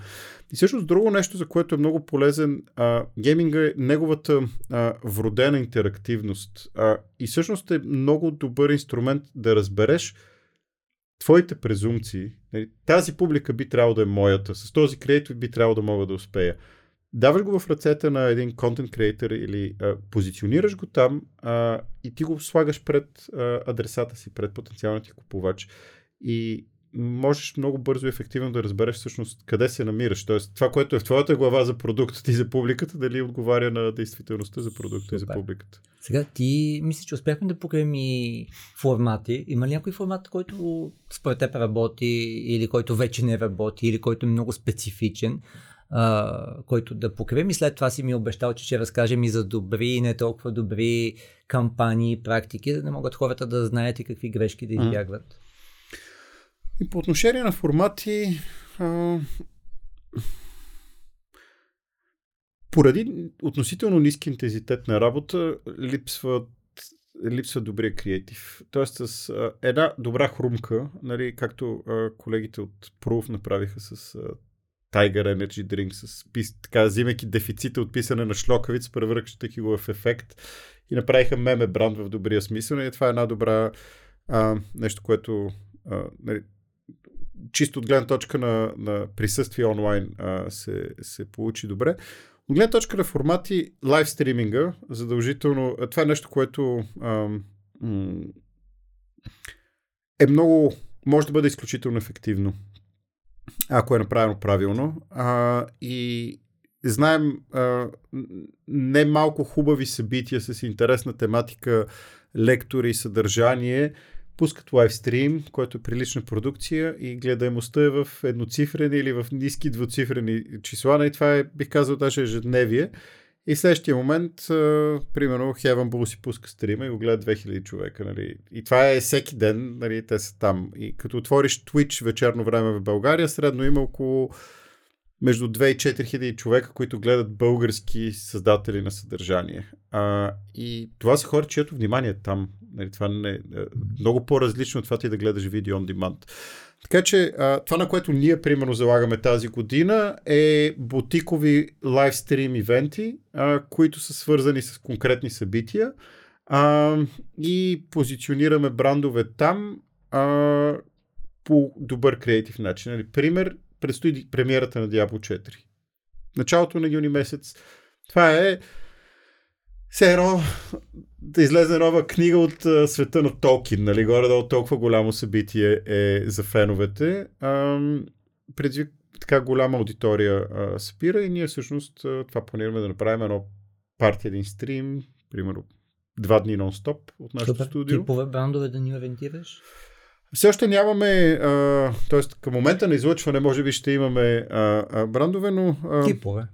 И всъщност друго нещо, за което е много полезен, а, гейминга е неговата а, вродена интерактивност. А, и всъщност е много добър инструмент да разбереш твоите презумции. Нали, тази публика би трябвало да е моята. С този креатив би трябвало да мога да успея даваш го в ръцете на един контент креатор или а, позиционираш го там а, и ти го слагаш пред а, адресата си, пред потенциалния ти купувач. И можеш много бързо и ефективно да разбереш всъщност къде се намираш. Тоест, това, което е в твоята глава за продукта и за публиката, дали отговаря на действителността за продукта Супер. и за публиката. Сега ти мислиш, че успяхме да покрием и формати. Има ли някой формат, който според теб работи или който вече не работи или който е много специфичен? А, който да покрием и след това си ми обещал, че ще разкажем и за добри и не толкова добри кампании, практики, за да могат хората да знаят и какви грешки да избягват. И по отношение на формати, а... поради относително ниски интензитет на работа, липсват липсва добрия креатив. Тоест с а, една добра хрумка, нали, както а, колегите от Proof направиха с а, Tiger Energy Drink с така, взимайки дефицита от писане на шлокавиц, превръщайки го в ефект и направиха меме бранд в добрия смисъл. И това е една добра а, нещо, което а, нали, чисто от гледна точка на, на присъствие онлайн а, се, се получи добре. От гледна точка на формати, лайв стриминга, задължително, това е нещо, което а, м- е много, може да бъде изключително ефективно ако е направено правилно. А, и знаем а, не малко хубави събития с интересна тематика, лектори и съдържание, пускат лайвстрим, който е прилична продукция и гледаемостта е в едноцифрени или в ниски двуцифрени числа. И това е, бих казал, даже ежедневие. И следващия момент, а, примерно, Heaven Bull си пуска стрима и го гледат 2000 човека. Нали? И това е всеки ден, нали? те са там. И като отвориш Twitch вечерно време в България, средно има около между 2 и 4 хиляди човека, които гледат български създатели на съдържание. А, и това са хора, чието внимание е там. Нали, това не, е много по-различно от това ти да гледаш видео on demand. Така че това, на което ние примерно залагаме тази година е бутикови лайвстрим ивенти, които са свързани с конкретни събития и позиционираме брандове там по добър креатив начин. Нали, пример, предстои премиерата на Diablo 4. Началото на юни месец. Това е все едно да излезе нова книга от а, света на Толкин, нали? Горе-долу толкова голямо събитие е за феновете. Преди така голяма аудитория а, спира и ние всъщност а, това планираме да направим едно парти, един стрим, примерно два дни нон-стоп от нашото Супер. студио. Типове брандове да ни ориентираш? Все още нямаме, т.е. към момента на излъчване може би ще имаме а, а, брандове, но... А... Типове.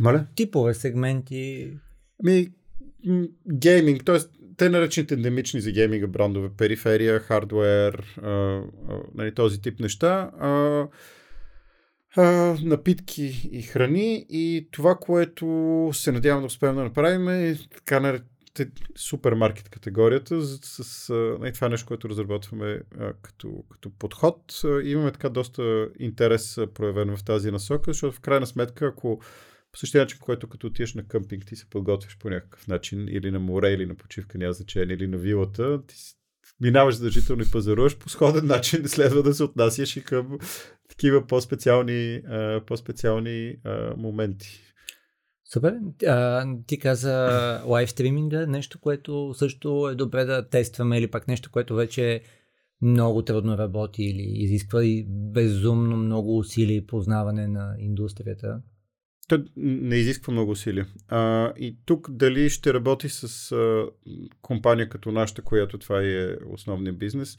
Маля? Типове, сегменти. Ми, гейминг, т.е. те наречените ендемични за гейминга брандове, периферия, хардвер, а, а, нали, този тип неща, а, а, напитки и храни и това, което се надявам да успеем да направим е така наречените супермаркет категорията. С, с, нали, това е нещо, което разработваме а, като, като подход. А, имаме така доста интерес проявен в тази насока, защото в крайна сметка, ако по същия начин, по който като отидеш на къмпинг, ти се подготвиш по някакъв начин, или на море, или на почивка, няма значение, или на вилата, ти минаваш задължително и пазаруваш, по сходен начин следва да се отнасяш и към такива по-специални, по-специални моменти. Супер. А, ти каза лайв стриминга, нещо, което също е добре да тестваме или пак нещо, което вече много трудно работи или изисква и безумно много усилия и познаване на индустрията. То не изисква много усилия. А, и тук дали ще работи с а, компания като нашата, която това е основния бизнес,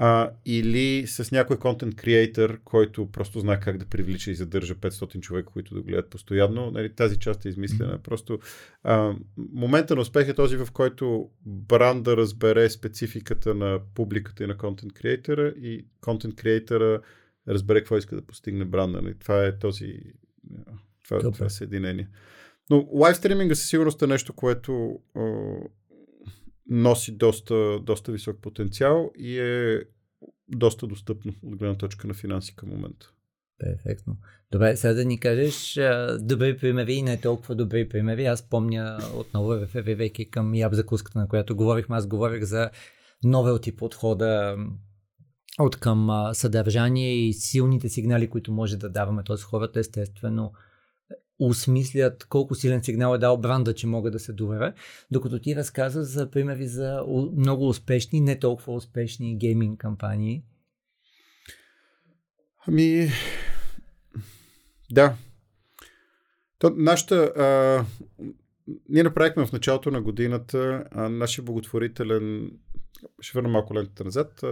а, или с някой контент креатор, който просто знае как да привлича и задържа 500 човека, които да гледат постоянно. Нали, тази част е измислена. Просто а, момента на успех е този, в който бранда разбере спецификата на публиката и на контент креатора и контент креатора разбере какво иска да постигне бранда. Нали. Това е този това, това е съединение. Но лайв стриминга със сигурност е нещо, което а, носи доста, доста висок потенциал и е доста достъпно от гледна точка на финанси към момента. Перфектно. Добре, сега да ни кажеш добри примери и не толкова добри примери. Аз помня отново, вивейки към яб закуската, на която говорихме, аз говорих за новелти подхода от към съдържание и силните сигнали, които може да даваме. Т.е. хората естествено осмислят колко силен сигнал е дал бранда, че могат да се доверя, докато ти разказа за примери за много успешни, не толкова успешни гейминг кампании. Ами, да. То, нашата, а, ние направихме в началото на годината а, нашия благотворителен ще върна малко лентата назад.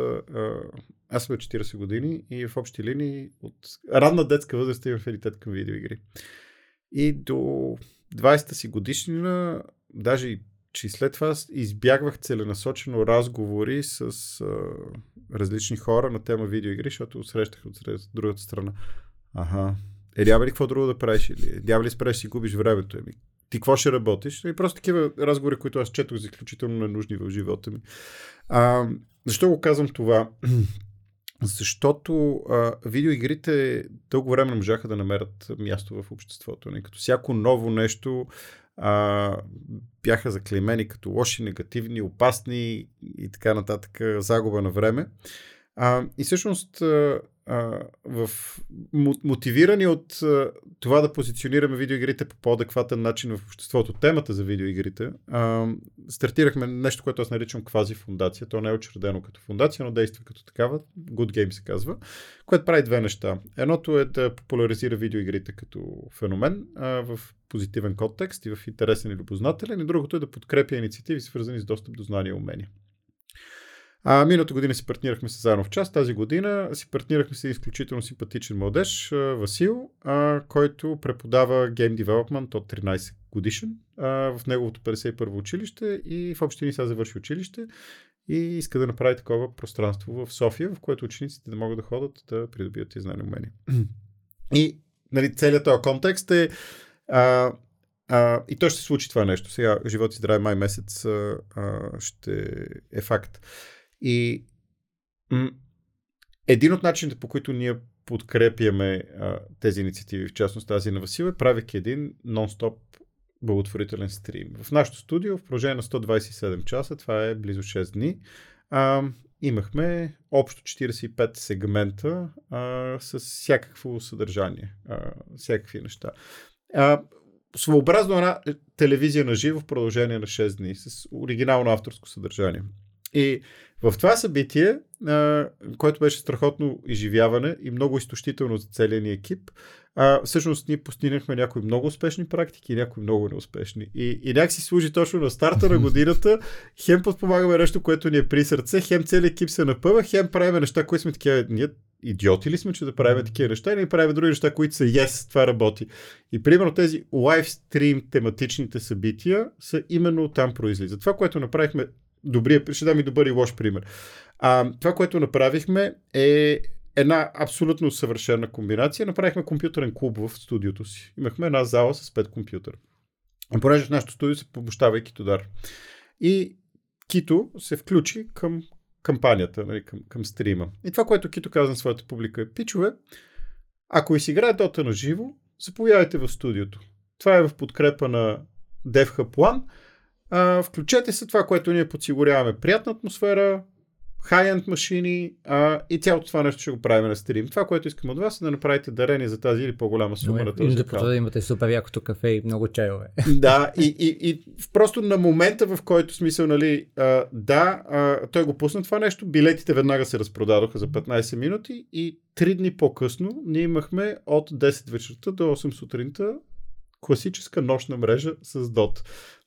Аз съм 40 години и в общи линии от ранна детска възраст имам афинитет към видеоигри. И до 20-та си годишнина, даже и след това избягвах целенасочено разговори с а, различни хора на тема видеоигри, защото срещах от другата страна. Аха, е, няма ли какво друго да правиш? Или няма ли спреш си губиш времето? Еми, ти какво ще работиш? И просто такива разговори, които аз четох за изключително ненужни в живота ми. А, защо го казвам това? Защото а, видеоигрите дълго време не можаха да намерят място в обществото. Не? Като всяко ново нещо а, бяха заклеймени като лоши, негативни, опасни и така нататък, загуба на време. А, и всъщност а, в, мотивирани от а, това да позиционираме видеоигрите по по-адекватен начин в обществото, темата за видеоигрите, а, стартирахме нещо, което аз наричам квази фундация. То не е учредено като фундация, но действа като такава. Good Game се казва, което прави две неща. Едното е да популяризира видеоигрите като феномен а, в позитивен контекст и в интересен и любознателен, и другото е да подкрепя инициативи, свързани с достъп до знания и умения. А, миналата година си партнирахме с заедно в час. Тази година си партнирахме с изключително симпатичен младеж, Васил, а, който преподава Game Development от 13 годишен а, в неговото 51 училище и в общини сега завърши училище и иска да направи такова пространство в София, в което учениците да могат да ходят да придобият тези знания умения. И нали, целият този контекст е а, а, и то ще се случи това нещо. Сега, живот и здраве, май месец а, ще е факт. И м- един от начините, по които ние подкрепяме а, тези инициативи, в частност тази на Васил, е правейки един нон-стоп благотворителен стрим. В нашото студио в продължение на 127 часа, това е близо 6 дни, а, имахме общо 45 сегмента а, с всякакво съдържание, а, всякакви неща. А, своеобразно една телевизия на живо в продължение на 6 дни с оригинално авторско съдържание. И в това събитие, а, което беше страхотно изживяване и много изтощително за целия ни екип, а, всъщност ние постигнахме някои много успешни практики и някои много неуспешни. И, и някак си служи точно на старта на годината, хем подпомагаме нещо, което ни е при сърце, хем целият екип се напъва, хем правим неща, които сме такива, ние идиоти ли сме, че да правим такива неща и не правим други неща, които са yes, това работи. И примерно тези лайвстрим тематичните събития са именно там произлизат. Това, което направихме добрия, ще дам и добър и лош пример. А, това, което направихме е една абсолютно съвършена комбинация. Направихме компютърен клуб в студиото си. Имахме една зала с 5 компютъра. Понеже в нашото студио се помощава и Китодар. И Кито се включи към кампанията, нали, към, към стрима. И това, което Кито каза на своята публика е, пичове, ако ви си играе Дота на живо, заповядайте в студиото. Това е в подкрепа на DevHub One а, включете се това, което ние подсигуряваме. Приятна атмосфера, high-end машини а, и цялото това нещо ще го правим на стрим. Това, което искам от вас е да направите дарение за тази или по-голяма сума на този да да имате супер якото кафе и много чайове. Да, и, и, и просто на момента, в който смисъл, нали, а, да, а, той го пусна това нещо, билетите веднага се разпродадоха за 15 минути и 3 дни по-късно ние имахме от 10 вечерта до 8 сутринта класическа нощна мрежа с DOT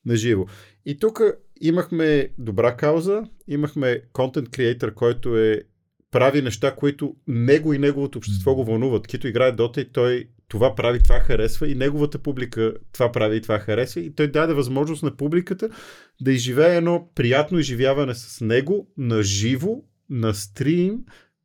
на живо. И тук имахме добра кауза, имахме контент креатор, който е прави неща, които него и неговото общество го вълнуват. Кито играе Дота и той това прави, това харесва и неговата публика това прави и това харесва и той даде възможност на публиката да изживее едно приятно изживяване с него на живо, на стрим,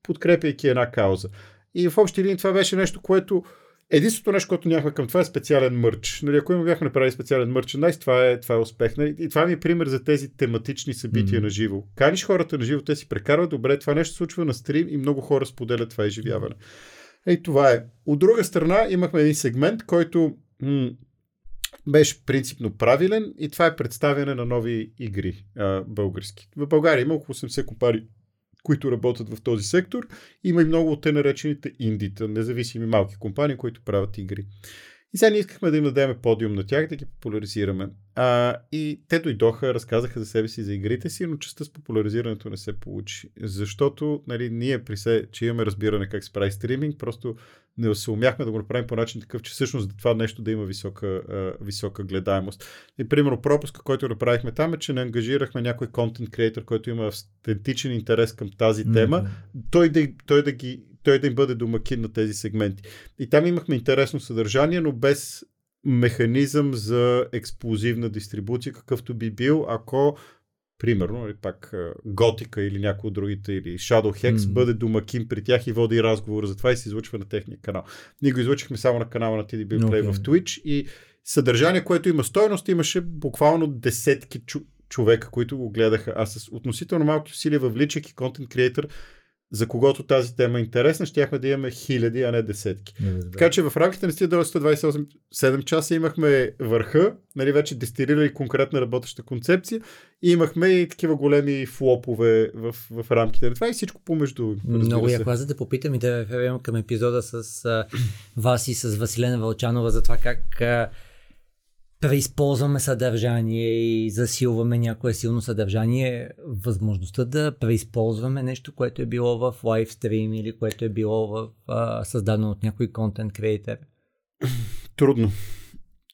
подкрепяйки една кауза. И в общи линии това беше нещо, което Единственото нещо, което нямахме към това е специален мърч. Нали, ако има бяхме направили специален мърчендайз, това е, това е успех. Нали? И това ми е пример за тези тематични събития mm. на живо. Каниш хората на живо, те си прекарват добре, това нещо се случва на стрим и много хора споделят това изживяване. Ей, това е. От друга страна имахме един сегмент, който м- беше принципно правилен и това е представяне на нови игри а, български. В България има около 80 компании, които работят в този сектор. Има и много от те наречените индита, независими малки компании, които правят игри. И сега ние искахме да им дадем подиум на тях, да ги популяризираме. А, и те дойдоха, разказаха за себе си за игрите си, но частта с популяризирането не се получи. Защото нали, ние при се, че имаме разбиране как се прави стриминг, просто не се умяхме да го направим по начин такъв, че всъщност това нещо да има висока, а, висока гледаемост. И примерно пропуска, който направихме там е, че не ангажирахме някой контент креатор, който има автентичен интерес към тази тема, mm-hmm. той, да, той да ги той да им бъде домакин на тези сегменти. И там имахме интересно съдържание, но без механизъм за експлозивна дистрибуция, какъвто би бил, ако примерно, или пак Готика или някои от другите, или Shadow Hex, mm. бъде домакин при тях и води разговор за това и се излучва на техния канал. Ние го излучихме само на канала на TDB Play okay. в Twitch и съдържание, което има стойност, имаше буквално десетки чу- човека, които го гледаха. А с относително малки усилия въвличайки контент креатор, за когото тази тема е интересна, щяхме да имаме хиляди, а не десетки. Да. Така че в рамките на тези 128 часа имахме върха, нали, вече дестилирали конкретна работеща концепция и имахме и такива големи флопове в, в рамките на това и всичко помежду. Много яко. Аз да те попитам и да реферирам към епизода с а, вас и с Василена Вълчанова за това как а, преизползваме съдържание и засилваме някое силно съдържание, възможността да преизползваме нещо, което е било в лайвстрим или което е било в, а, създадено от някой контент креатор? Трудно.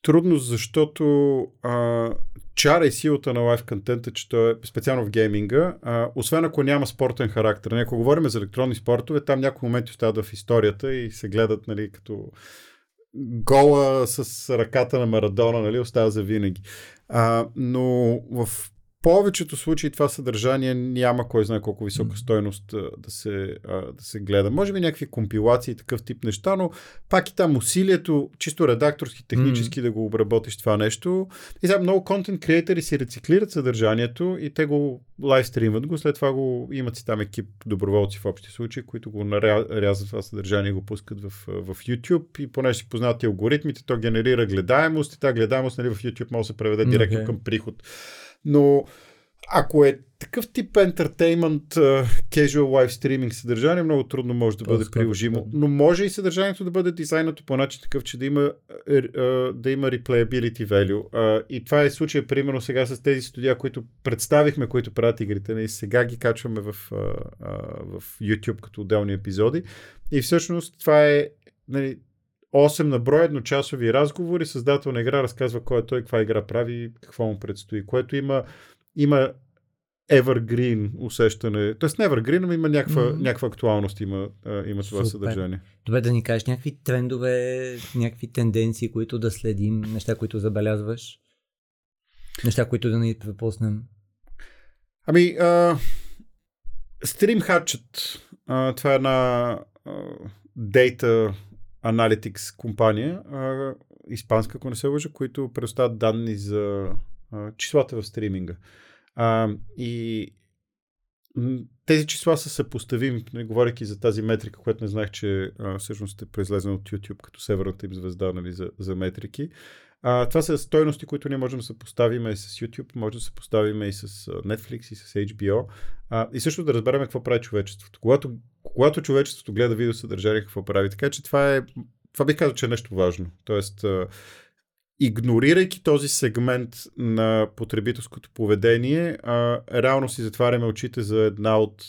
Трудно, защото а, чара и силата на лайв контента, че то е специално в гейминга, а, освен ако няма спортен характер. Ако говорим за електронни спортове, там някои моменти остават в историята и се гледат нали, като гола с ръката на Марадона, нали, остава за винаги. А, но в повечето случаи това съдържание няма кой знае колко висока стойност да се, да се гледа. Може би някакви компилации и такъв тип неща, но пак и там усилието, чисто редакторски, технически mm. да го обработиш това нещо. И сега много контент креатори си рециклират съдържанието и те го лайвстримват го, след това го имат си там екип доброволци в общи случаи, които го нарязат това съдържание и го пускат в, в YouTube и понеже си познати алгоритмите, то генерира гледаемост и тази гледаемост нали, в YouTube може да се преведе директно okay. към приход. Но ако е такъв тип uh, casual live streaming съдържание, много трудно може да бъде приложимо. Но може и съдържанието да бъде дизайнато по начин такъв, че да има, uh, да има replayability value. И това е случая, примерно сега с тези студия, които представихме, които правят игрите. И нали, сега ги качваме в, в YouTube като отделни епизоди. И всъщност това е нали, 8 на брой едночасови разговори, създател на игра разказва кой е той, каква игра прави, какво му предстои, което има, има evergreen усещане. Тоест не evergreen, но има някаква, mm-hmm. някаква актуалност, има, а, има това съдържание. Добре да ни кажеш някакви трендове, някакви тенденции, които да следим, неща, които забелязваш, неща, които да ни препуснем. Ами, а, Stream Hatchet, а, това е една а, дейта Analytics компания, а, испанска, ако не се лъжа, които предоставят данни за а, числата в стриминга. А, и тези числа са съпоставими, не говоряки за тази метрика, която не знаех, че а, всъщност е произлезена от YouTube като северната им звезда нали, за, за метрики. А, това са стойности, които ние можем да се поставим с YouTube, може да се поставим и с Netflix и с HBO. А, и също да разберем какво прави човечеството. Когато, когато човечеството гледа видеосъдържание, какво прави. Така че това е, това бих казал, че е нещо важно. Тоест, игнорирайки този сегмент на потребителското поведение, а, реално си затваряме очите за една от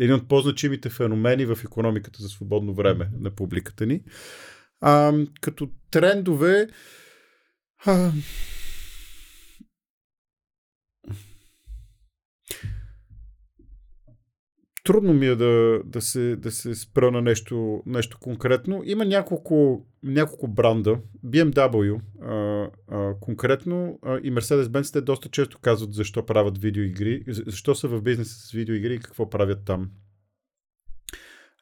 един от по-значимите феномени в економиката за свободно време на публиката ни. А, като трендове. А, трудно ми е да, да, се, да се спра на нещо, нещо конкретно. Има няколко, няколко бранда. BMW а, а, конкретно а, и Mercedes-Benz те доста често казват защо правят видеоигри, защо са в бизнеса с видеоигри и какво правят там.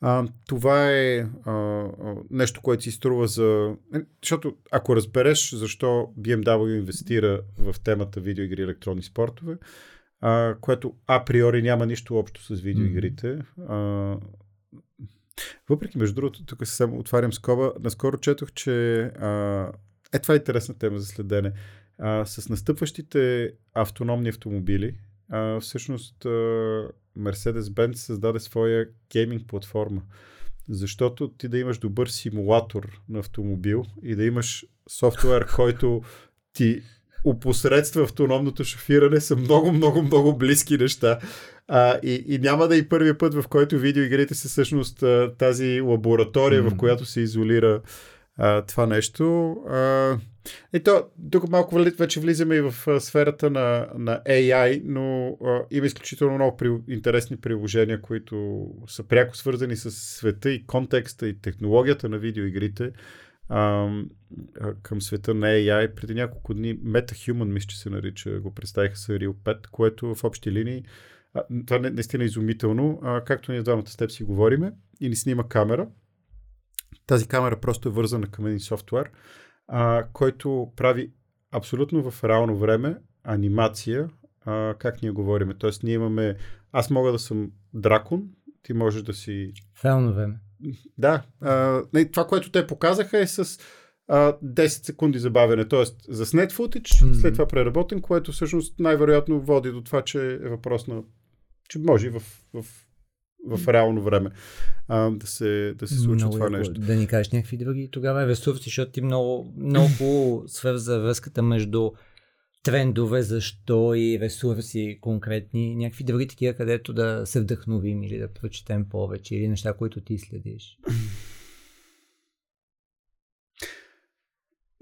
А, това е а, нещо, което си струва за... Е, защото ако разбереш защо BMW инвестира в темата видеоигри и електронни спортове, а, което априори няма нищо общо с видеоигрите. А, въпреки, между другото, тук само отварям скоба, наскоро четох, че а, е това е интересна тема за следене. А, с настъпващите автономни автомобили, а, всъщност а, Mercedes-Benz създаде своя гейминг платформа. Защото ти да имаш добър симулатор на автомобил и да имаш софтуер, който ти опосредства автономното шофиране са много, много, много близки неща. А, и, и няма да е и първият път, в който видеоигрите са всъщност тази лаборатория, mm-hmm. в която се изолира а, това нещо. А, и то, тук малко вече влизаме и в сферата на, на AI, но а, има изключително много при, интересни приложения, които са пряко свързани с света и контекста и технологията на видеоигрите а, към света на AI. Преди няколко дни MetaHuman, мисля, че се нарича, го представиха с Real 5, което в общи линии а, това наистина е изумително. А, както ние двамата с теб си говориме и ни снима камера. Тази камера просто е вързана към един софтуер, а, който прави абсолютно в реално време анимация, а, как ние говориме. Тоест, ние имаме. Аз мога да съм дракон, ти можеш да си. В реално време. Да. А, това, което те показаха е с а, 10 секунди забавяне, т.е. за снет футич, mm-hmm. след това преработен, което всъщност най-вероятно води до това, че е въпрос на че може в, в, в реално време а, да, се, да се много това яко, нещо. Да ни кажеш някакви други тогава ресурси, защото ти много, много свърза връзката между трендове, защо и ресурси конкретни, някакви други такива, където да се вдъхновим или да прочетем повече или неща, които ти следиш.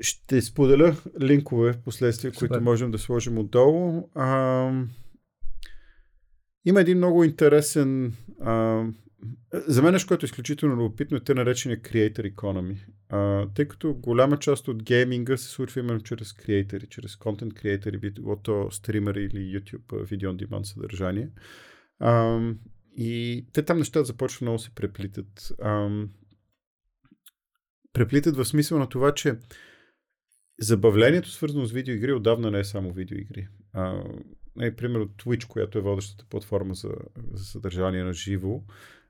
Ще споделя линкове в последствие, Супер. които можем да сложим отдолу. А, има един много интересен а, за мен нещо, което е изключително любопитно е те наречения Creator Economy. А, тъй като голяма част от гейминга се случва именно чрез креатори, чрез контент креатори, било то стримери или YouTube видео on demand съдържание. А, и те там нещата започват много се преплитат. А, преплитат в смисъл на това, че забавлението, свързано с видеоигри, отдавна не е само видеоигри. А, е, примерно Twitch, която е водещата платформа за, за съдържание на живо,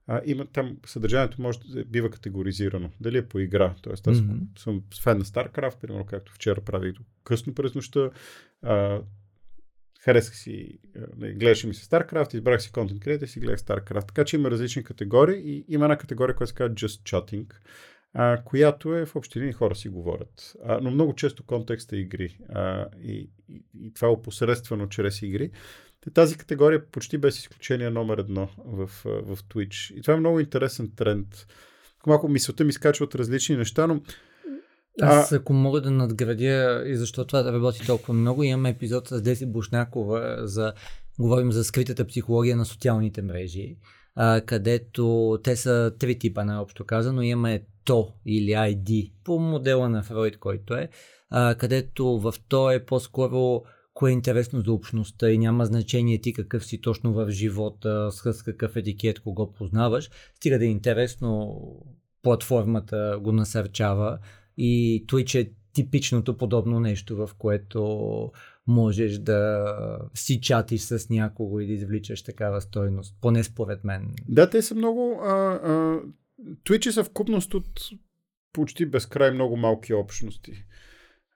а, има там съдържанието може да бива категоризирано. Дали е по игра. Тоест, аз mm-hmm. съм фен на StarCraft, примерно, както вчера правих късно през нощта. А, харесах си, гледаше ми се StarCraft, избрах си Content Creator и си гледах StarCraft. Така че има различни категории и има една категория, която се казва Just Chatting, а, която е в общи линии хора си говорят. А, но много често контекст е игри. А, и, и, и това е опосредствено чрез игри. Тази категория почти без изключение е номер едно в, в Twitch. И това е много интересен тренд. Малко мисълта ми скачва от различни неща, но аз ако мога да надградя и защо това работи толкова много, имаме епизод с Деси Бушнакова за говорим за скритата психология на социалните мрежи, а, където те са три типа наобщо казано. Имаме то или ID по модела на Фройд, който е, а, където в то е по-скоро кое е интересно за общността и няма значение ти какъв си точно в живота, с какъв етикет, кого познаваш. Стига да е интересно, платформата го насърчава и Twitch е типичното подобно нещо, в което можеш да си чатиш с някого и да извличаш такава стойност. Поне според мен. Да, те са много... А, а, Twitch е съвкупност от почти безкрай много малки общности.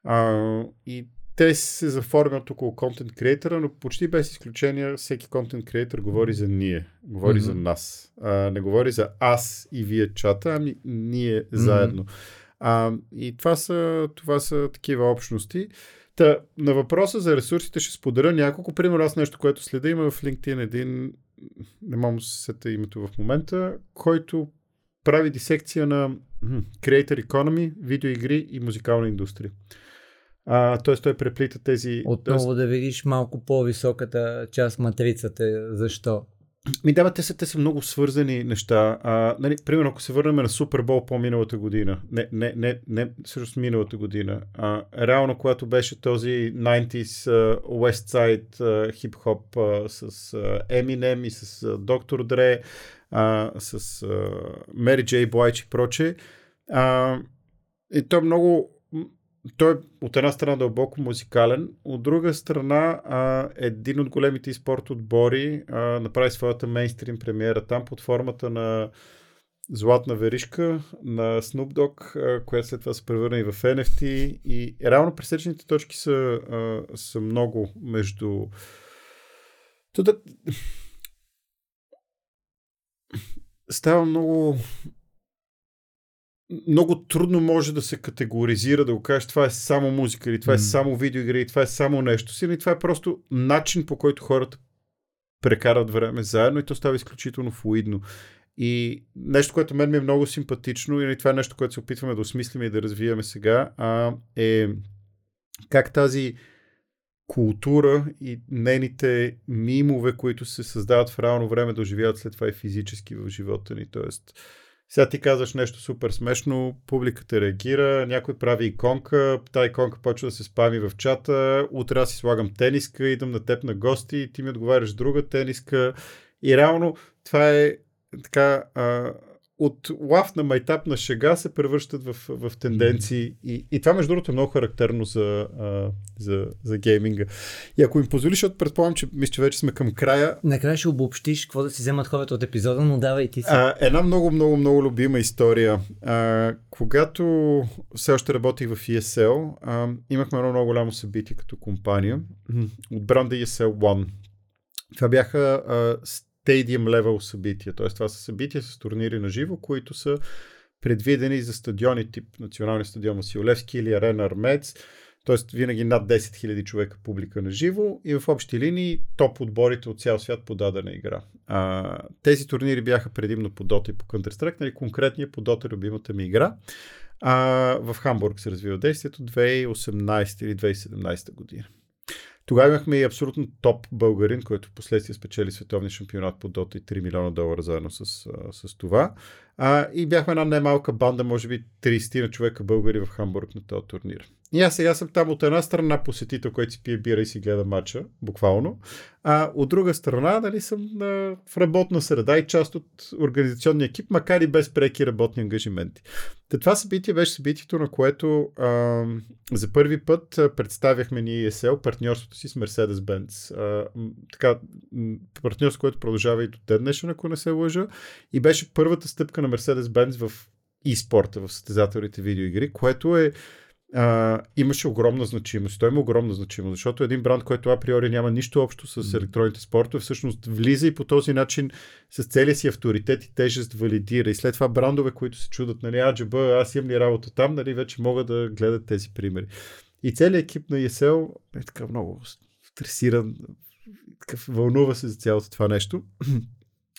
А, и те се заформят около контент креатора, но почти без изключение всеки контент креатор говори за ние, говори mm-hmm. за нас. А, не говори за аз и вие чата, ами ние mm-hmm. заедно. А, и това са, това са такива общности. Та, на въпроса за ресурсите ще споделя няколко. Примерно аз нещо, което следа има в LinkedIn един, не мога да се сета името в момента, който прави дисекция на Creator Economy, видеоигри и музикална индустрия. А, т.е. той преплита тези... Отново да видиш малко по-високата част матрицата. Защо? Ми да, те са, те са много свързани неща. А, нали, примерно, ако се върнем на Супер Бол по-миналата година, не, не, не, не всъщност миналата година, а, реално, когато беше този 90s uh, West Side uh, хип-хоп uh, с uh, Eminem и с uh, Доктор Дре, uh, с uh, Mary J. Blige и проче, uh, и то много той е от една страна дълбоко музикален, от друга страна а, един от големите спорт отбори а, направи своята мейнстрим премиера там под формата на златна веришка на Snoop Dogg, която след това се превърна и в NFT и реално пресечените точки са, а, са много между Туда... Става много много трудно може да се категоризира, да го кажеш това е само музика, или това е само видеоигра, или това е само нещо си, или това е просто начин по който хората прекарат време заедно и то става изключително флуидно. И нещо, което мен ми е много симпатично, и това е нещо, което се опитваме да осмислим и да развиваме сега, а, е как тази култура и нейните мимове, които се създават в реално време, да оживяват след това и физически в живота ни. Тоест, сега ти казваш нещо супер смешно, публиката реагира, някой прави иконка, тази иконка почва да се спами в чата, утре аз си слагам тениска, идам на теб на гости, ти ми отговаряш друга тениска. И реално това е така а, от лав на майтап на шега се превръщат в, в тенденции. И, и това, между другото, е много характерно за, а, за, за гейминга. И ако им позволиш, защото предполагам, че мисля, че вече сме към края. Накрая ще обобщиш какво да си вземат хората от епизода, но давай ти си. А, една много, много, много любима история. А, когато все още работих в ESL, а, имахме едно много голямо събитие като компания от бранда ESL One. Това бяха а, stadium level събития. Т.е. това са събития с турнири на живо, които са предвидени за стадиони тип Националния стадион Василевски или Арена Армец. Т.е. винаги над 10 000 човека публика на живо и в общи линии топ отборите от цял свят по дадена игра. А, тези турнири бяха предимно по Dota и по Counter-Strike, нали, конкретния по Dota любимата ми игра. А, в Хамбург се развива действието 2018 или 2017 година. Тогава имахме и абсолютно топ българин, който в последствие спечели световния шампионат по Дота и 3 милиона долара заедно с, с това. А, и бяхме една немалка банда, може би 30 на човека българи в Хамбург на този турнир. И аз сега съм там от една страна посетител, който си пие бира и си гледа матча, буквално. А от друга страна, нали, съм на, в работна среда и част от организационния екип, макар и без преки работни ангажименти. Та това събитие беше събитието, на което а, за първи път представяхме ние ESL партньорството си с Mercedes-Benz. А, така, партньорство, което продължава и до ден днешен, ако не се лъжа. И беше първата стъпка на Mercedes-Benz в e-спорта, в състезателните видеоигри, което е а, имаше огромна значимост. Той има огромна значимост, защото един бранд, който априори няма нищо общо с електронните спортове, всъщност влиза и по този начин с целия си авторитет и тежест валидира. И след това брандове, които се чудат, нали, аджаба, аз имам ли работа там, нали, вече могат да гледат тези примери. И целият екип на ESL е така много стресиран, такъв, вълнува се за цялото това нещо.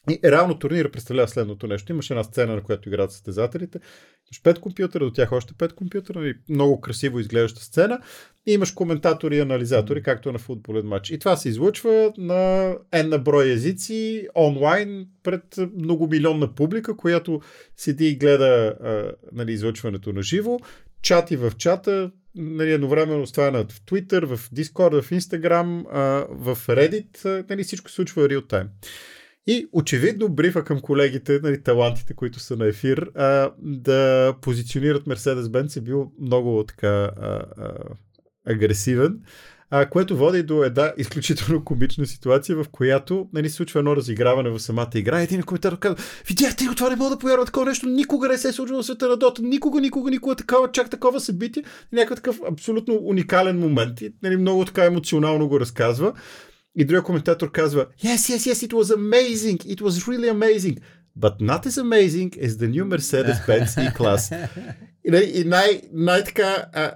И реално турнира представлява следното нещо. Имаше една сцена, на която играят състезателите. Имаш пет компютъра, до тях още пет компютъра, и много красиво изглеждаща сцена. И имаш коментатори и анализатори, както на футболен матч. И това се излъчва на една брой езици, онлайн, пред многомилионна публика, която седи и гледа а, нали, излъчването на живо. Чати в чата, нали, едновременно с това в Twitter, в Discord, в Instagram, а, в Reddit, нали, всичко се случва реал тайм. И очевидно брифа към колегите, нали, талантите, които са на ефир, а, да позиционират Mercedes-Benz е бил много така а, а, агресивен. а, което води до една изключително комична ситуация, в която нали, случва едно разиграване в самата игра. Един коментар казва, видяхте ли, това не мога да повярвам такова нещо, никога не се е случило в света на Дота, никога, никога, никога такова, чак такова събитие, някакъв абсолютно уникален момент. И, нали, много така емоционално го разказва. И другия коментатор казва, yes, yes, yes, it was amazing, it was really amazing but not as amazing as the new Mercedes-Benz E-Class. и, нали, и най, най-така, а,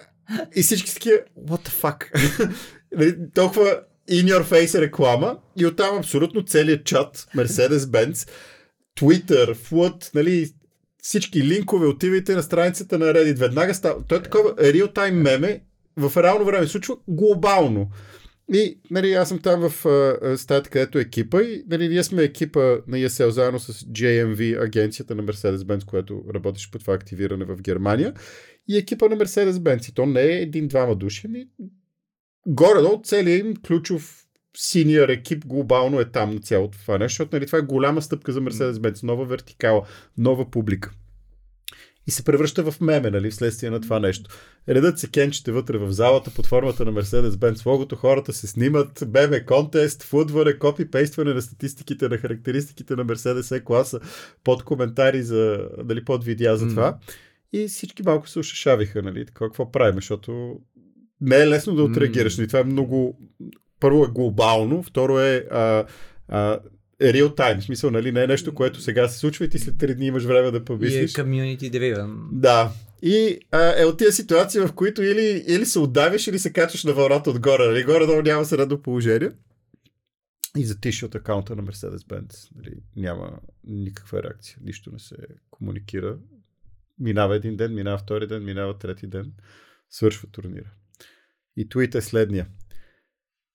и всички такива, what the fuck? Нали, толкова in your face реклама и оттам абсолютно целият чат Mercedes-Benz, Twitter, Flood, нали, всички линкове, отивайте на страницата на Reddit, веднага става. Той е такова real-time меме, в реално време случва глобално. И нали, аз съм там в а, стаята, където е екипа и нали, ние сме екипа на ESL заедно с JMV, агенцията на Mercedes-Benz, която работеше по това активиране в Германия и екипа на Mercedes-Benz. И то не е един-двама души, ми горе-долу целият им ключов синьор екип глобално е там на цялото това нещо, защото нали, това е голяма стъпка за Mercedes-Benz, нова вертикала, нова публика и се превръща в меме, нали, вследствие на това нещо. Редът се кенчите вътре в залата под формата на Mercedes-Benz логото, хората се снимат, меме контест, футване, копи, пействане на статистиките, на характеристиките на Mercedes E класа, под коментари за, нали, под видеа за това. Mm. И всички малко се ушашавиха, нали, така, какво правим, защото не е лесно да отреагираш. Mm. Нали, това е много... Първо е глобално, второ е а, а, real time. В смисъл, нали, не е нещо, което сега се случва и ти след 3 дни имаш време да помислиш. И е community driven. Да. И а, е от тия ситуации, в които или, или се отдавиш, или се качваш на вълната отгоре. Нали? Горе-долу няма средно положение. И затиши от акаунта на Mercedes-Benz. Нали? Няма никаква реакция. Нищо не се комуникира. Минава един ден, минава втори ден, минава трети ден. Свършва турнира. И твит е следния.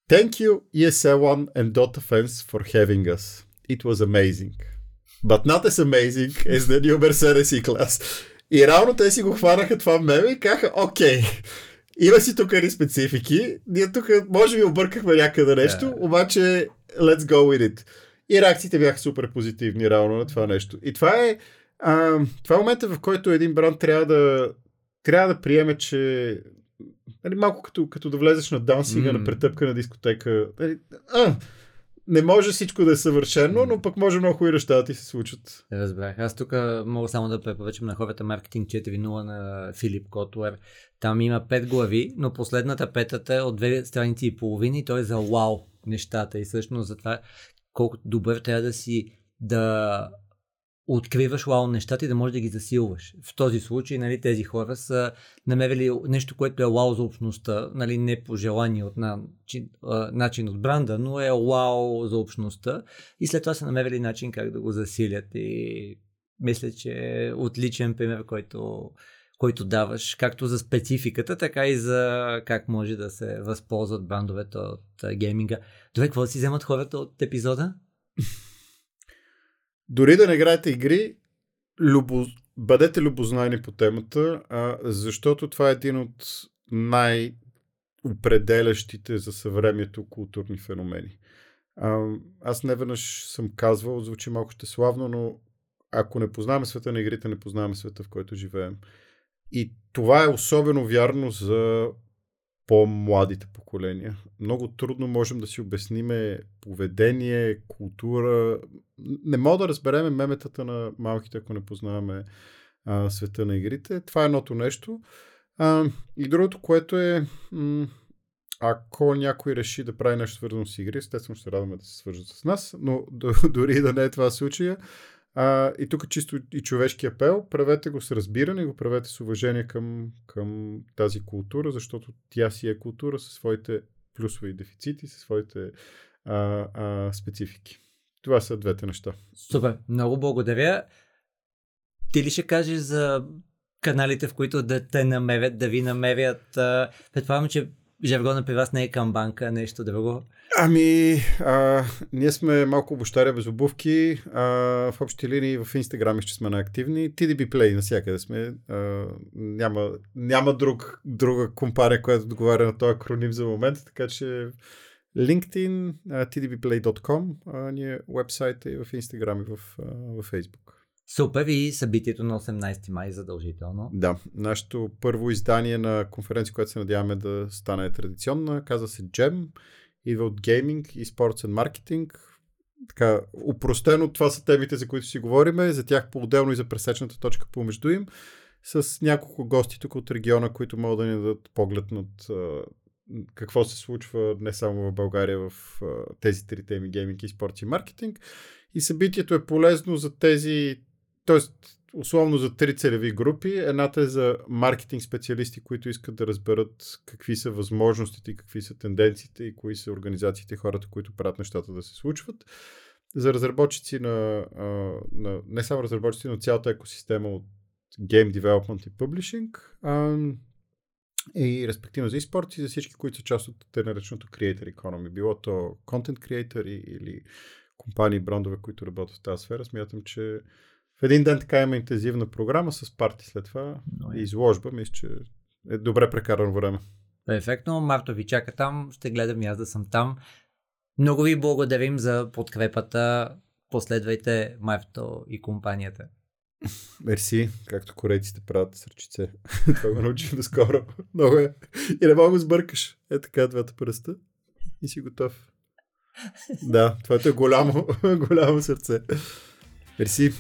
Thank you, ESL1 and Dota fans for having us. It was amazing. But not as amazing as the new Mercedes E-Class. И реално те си го хванаха това меме и казаха, окей, има си тук ни специфики, ние тук може би объркахме някъде нещо, yeah. обаче let's go with it. И реакциите бяха супер позитивни реално на това нещо. И това е, а, това е момента, в който един бранд трябва да, трябва да приеме, че нали, малко като, като да влезеш на дансинга, mm. на претъпка на дискотека. Нали, а, не може всичко да е съвършено, но пък може много хубави неща да ти се случат. Разбрах. Аз тук мога само да препоръчам на хората маркетинг 4.0 на Филип Котлер. Там има пет глави, но последната петата е от две страници и половина и той е за вау нещата. И всъщност за това колкото добър трябва да си да откриваш вау нещата и да можеш да ги засилваш. В този случай нали, тези хора са намерили нещо, което е вау за общността, нали, не по желание от начин, начин от бранда, но е вау за общността и след това са намерили начин как да го засилят и мисля, че е отличен пример, който, който даваш, както за спецификата, така и за как може да се възползват брандовете от гейминга. Добре, какво си вземат хората от епизода? Дори да не играете игри, любо... бъдете любознайни по темата, а, защото това е един от най- определящите за съвремието културни феномени. А, аз не веднъж съм казвал, звучи малко ще славно, но ако не познаваме света на игрите, не познаваме света, в който живеем. И това е особено вярно за по-младите поколения. Много трудно можем да си обясниме поведение, култура. Не мога да разбереме меметата на малките, ако не познаваме а, света на игрите. Това е едното нещо. А, и другото, което е, м- ако някой реши да прави нещо свързано с игри, естествено ще радваме да се свържат с нас, но дори да не е това случая, а, и тук чисто и човешки апел, правете го с разбиране го правете с уважение към, към тази култура, защото тя си е култура със своите плюсове и дефицити, със своите а, а, специфики. Това са двете неща. Супер, много благодаря. Ти ли ще кажеш за каналите, в които да те намерят, да ви намерят? Предполагам, че жаргона при вас не е към банка, нещо друго. Ами, а, ние сме малко обощаря без обувки. А, в общи линии в Инстаграм ще сме на-активни. TDB Play навсякъде сме. А, няма няма друг, друга компания, която отговаря на този акроним за момента, така че LinkedIn, tdbplay.com, uh, ни е вебсайта и в Инстаграм и в, в Facebook. Супер и събитието на 18 май задължително. Да, нашето първо издание на конференция, която се надяваме да стане традиционна, казва се GEM, идва от гейминг и спортс и маркетинг. Така, упростено това са темите, за които си говориме, за тях по-отделно и за пресечната точка помежду им, с няколко гости тук от региона, които могат да ни дадат поглед над какво се случва не само в България в тези три теми гейминг и спорт и маркетинг. И събитието е полезно за тези, т.е. условно за три целеви групи. Едната е за маркетинг специалисти, които искат да разберат какви са възможностите, какви са тенденциите и кои са организациите хората, които правят нещата да се случват. За разработчици на, на не само разработчици, но цялата екосистема от Game Development и Publishing и респективно за e-спорт и за всички, които са част от те нареченото Creator Economy. Било то Content Creator или компании, брандове, които работят в тази сфера. Смятам, че в един ден така има интензивна програма с парти след това и изложба. Мисля, че е добре прекарано време. Перфектно. Марто ви чака там. Ще гледам и аз да съм там. Много ви благодарим за подкрепата. Последвайте Марто и компанията. Мерси, както корейците правят с ръчице. Това го научих скоро. Много е. И не мога го сбъркаш. Е така, двата пръста. И си готов. Да, това е голямо, голямо сърце. Мерси.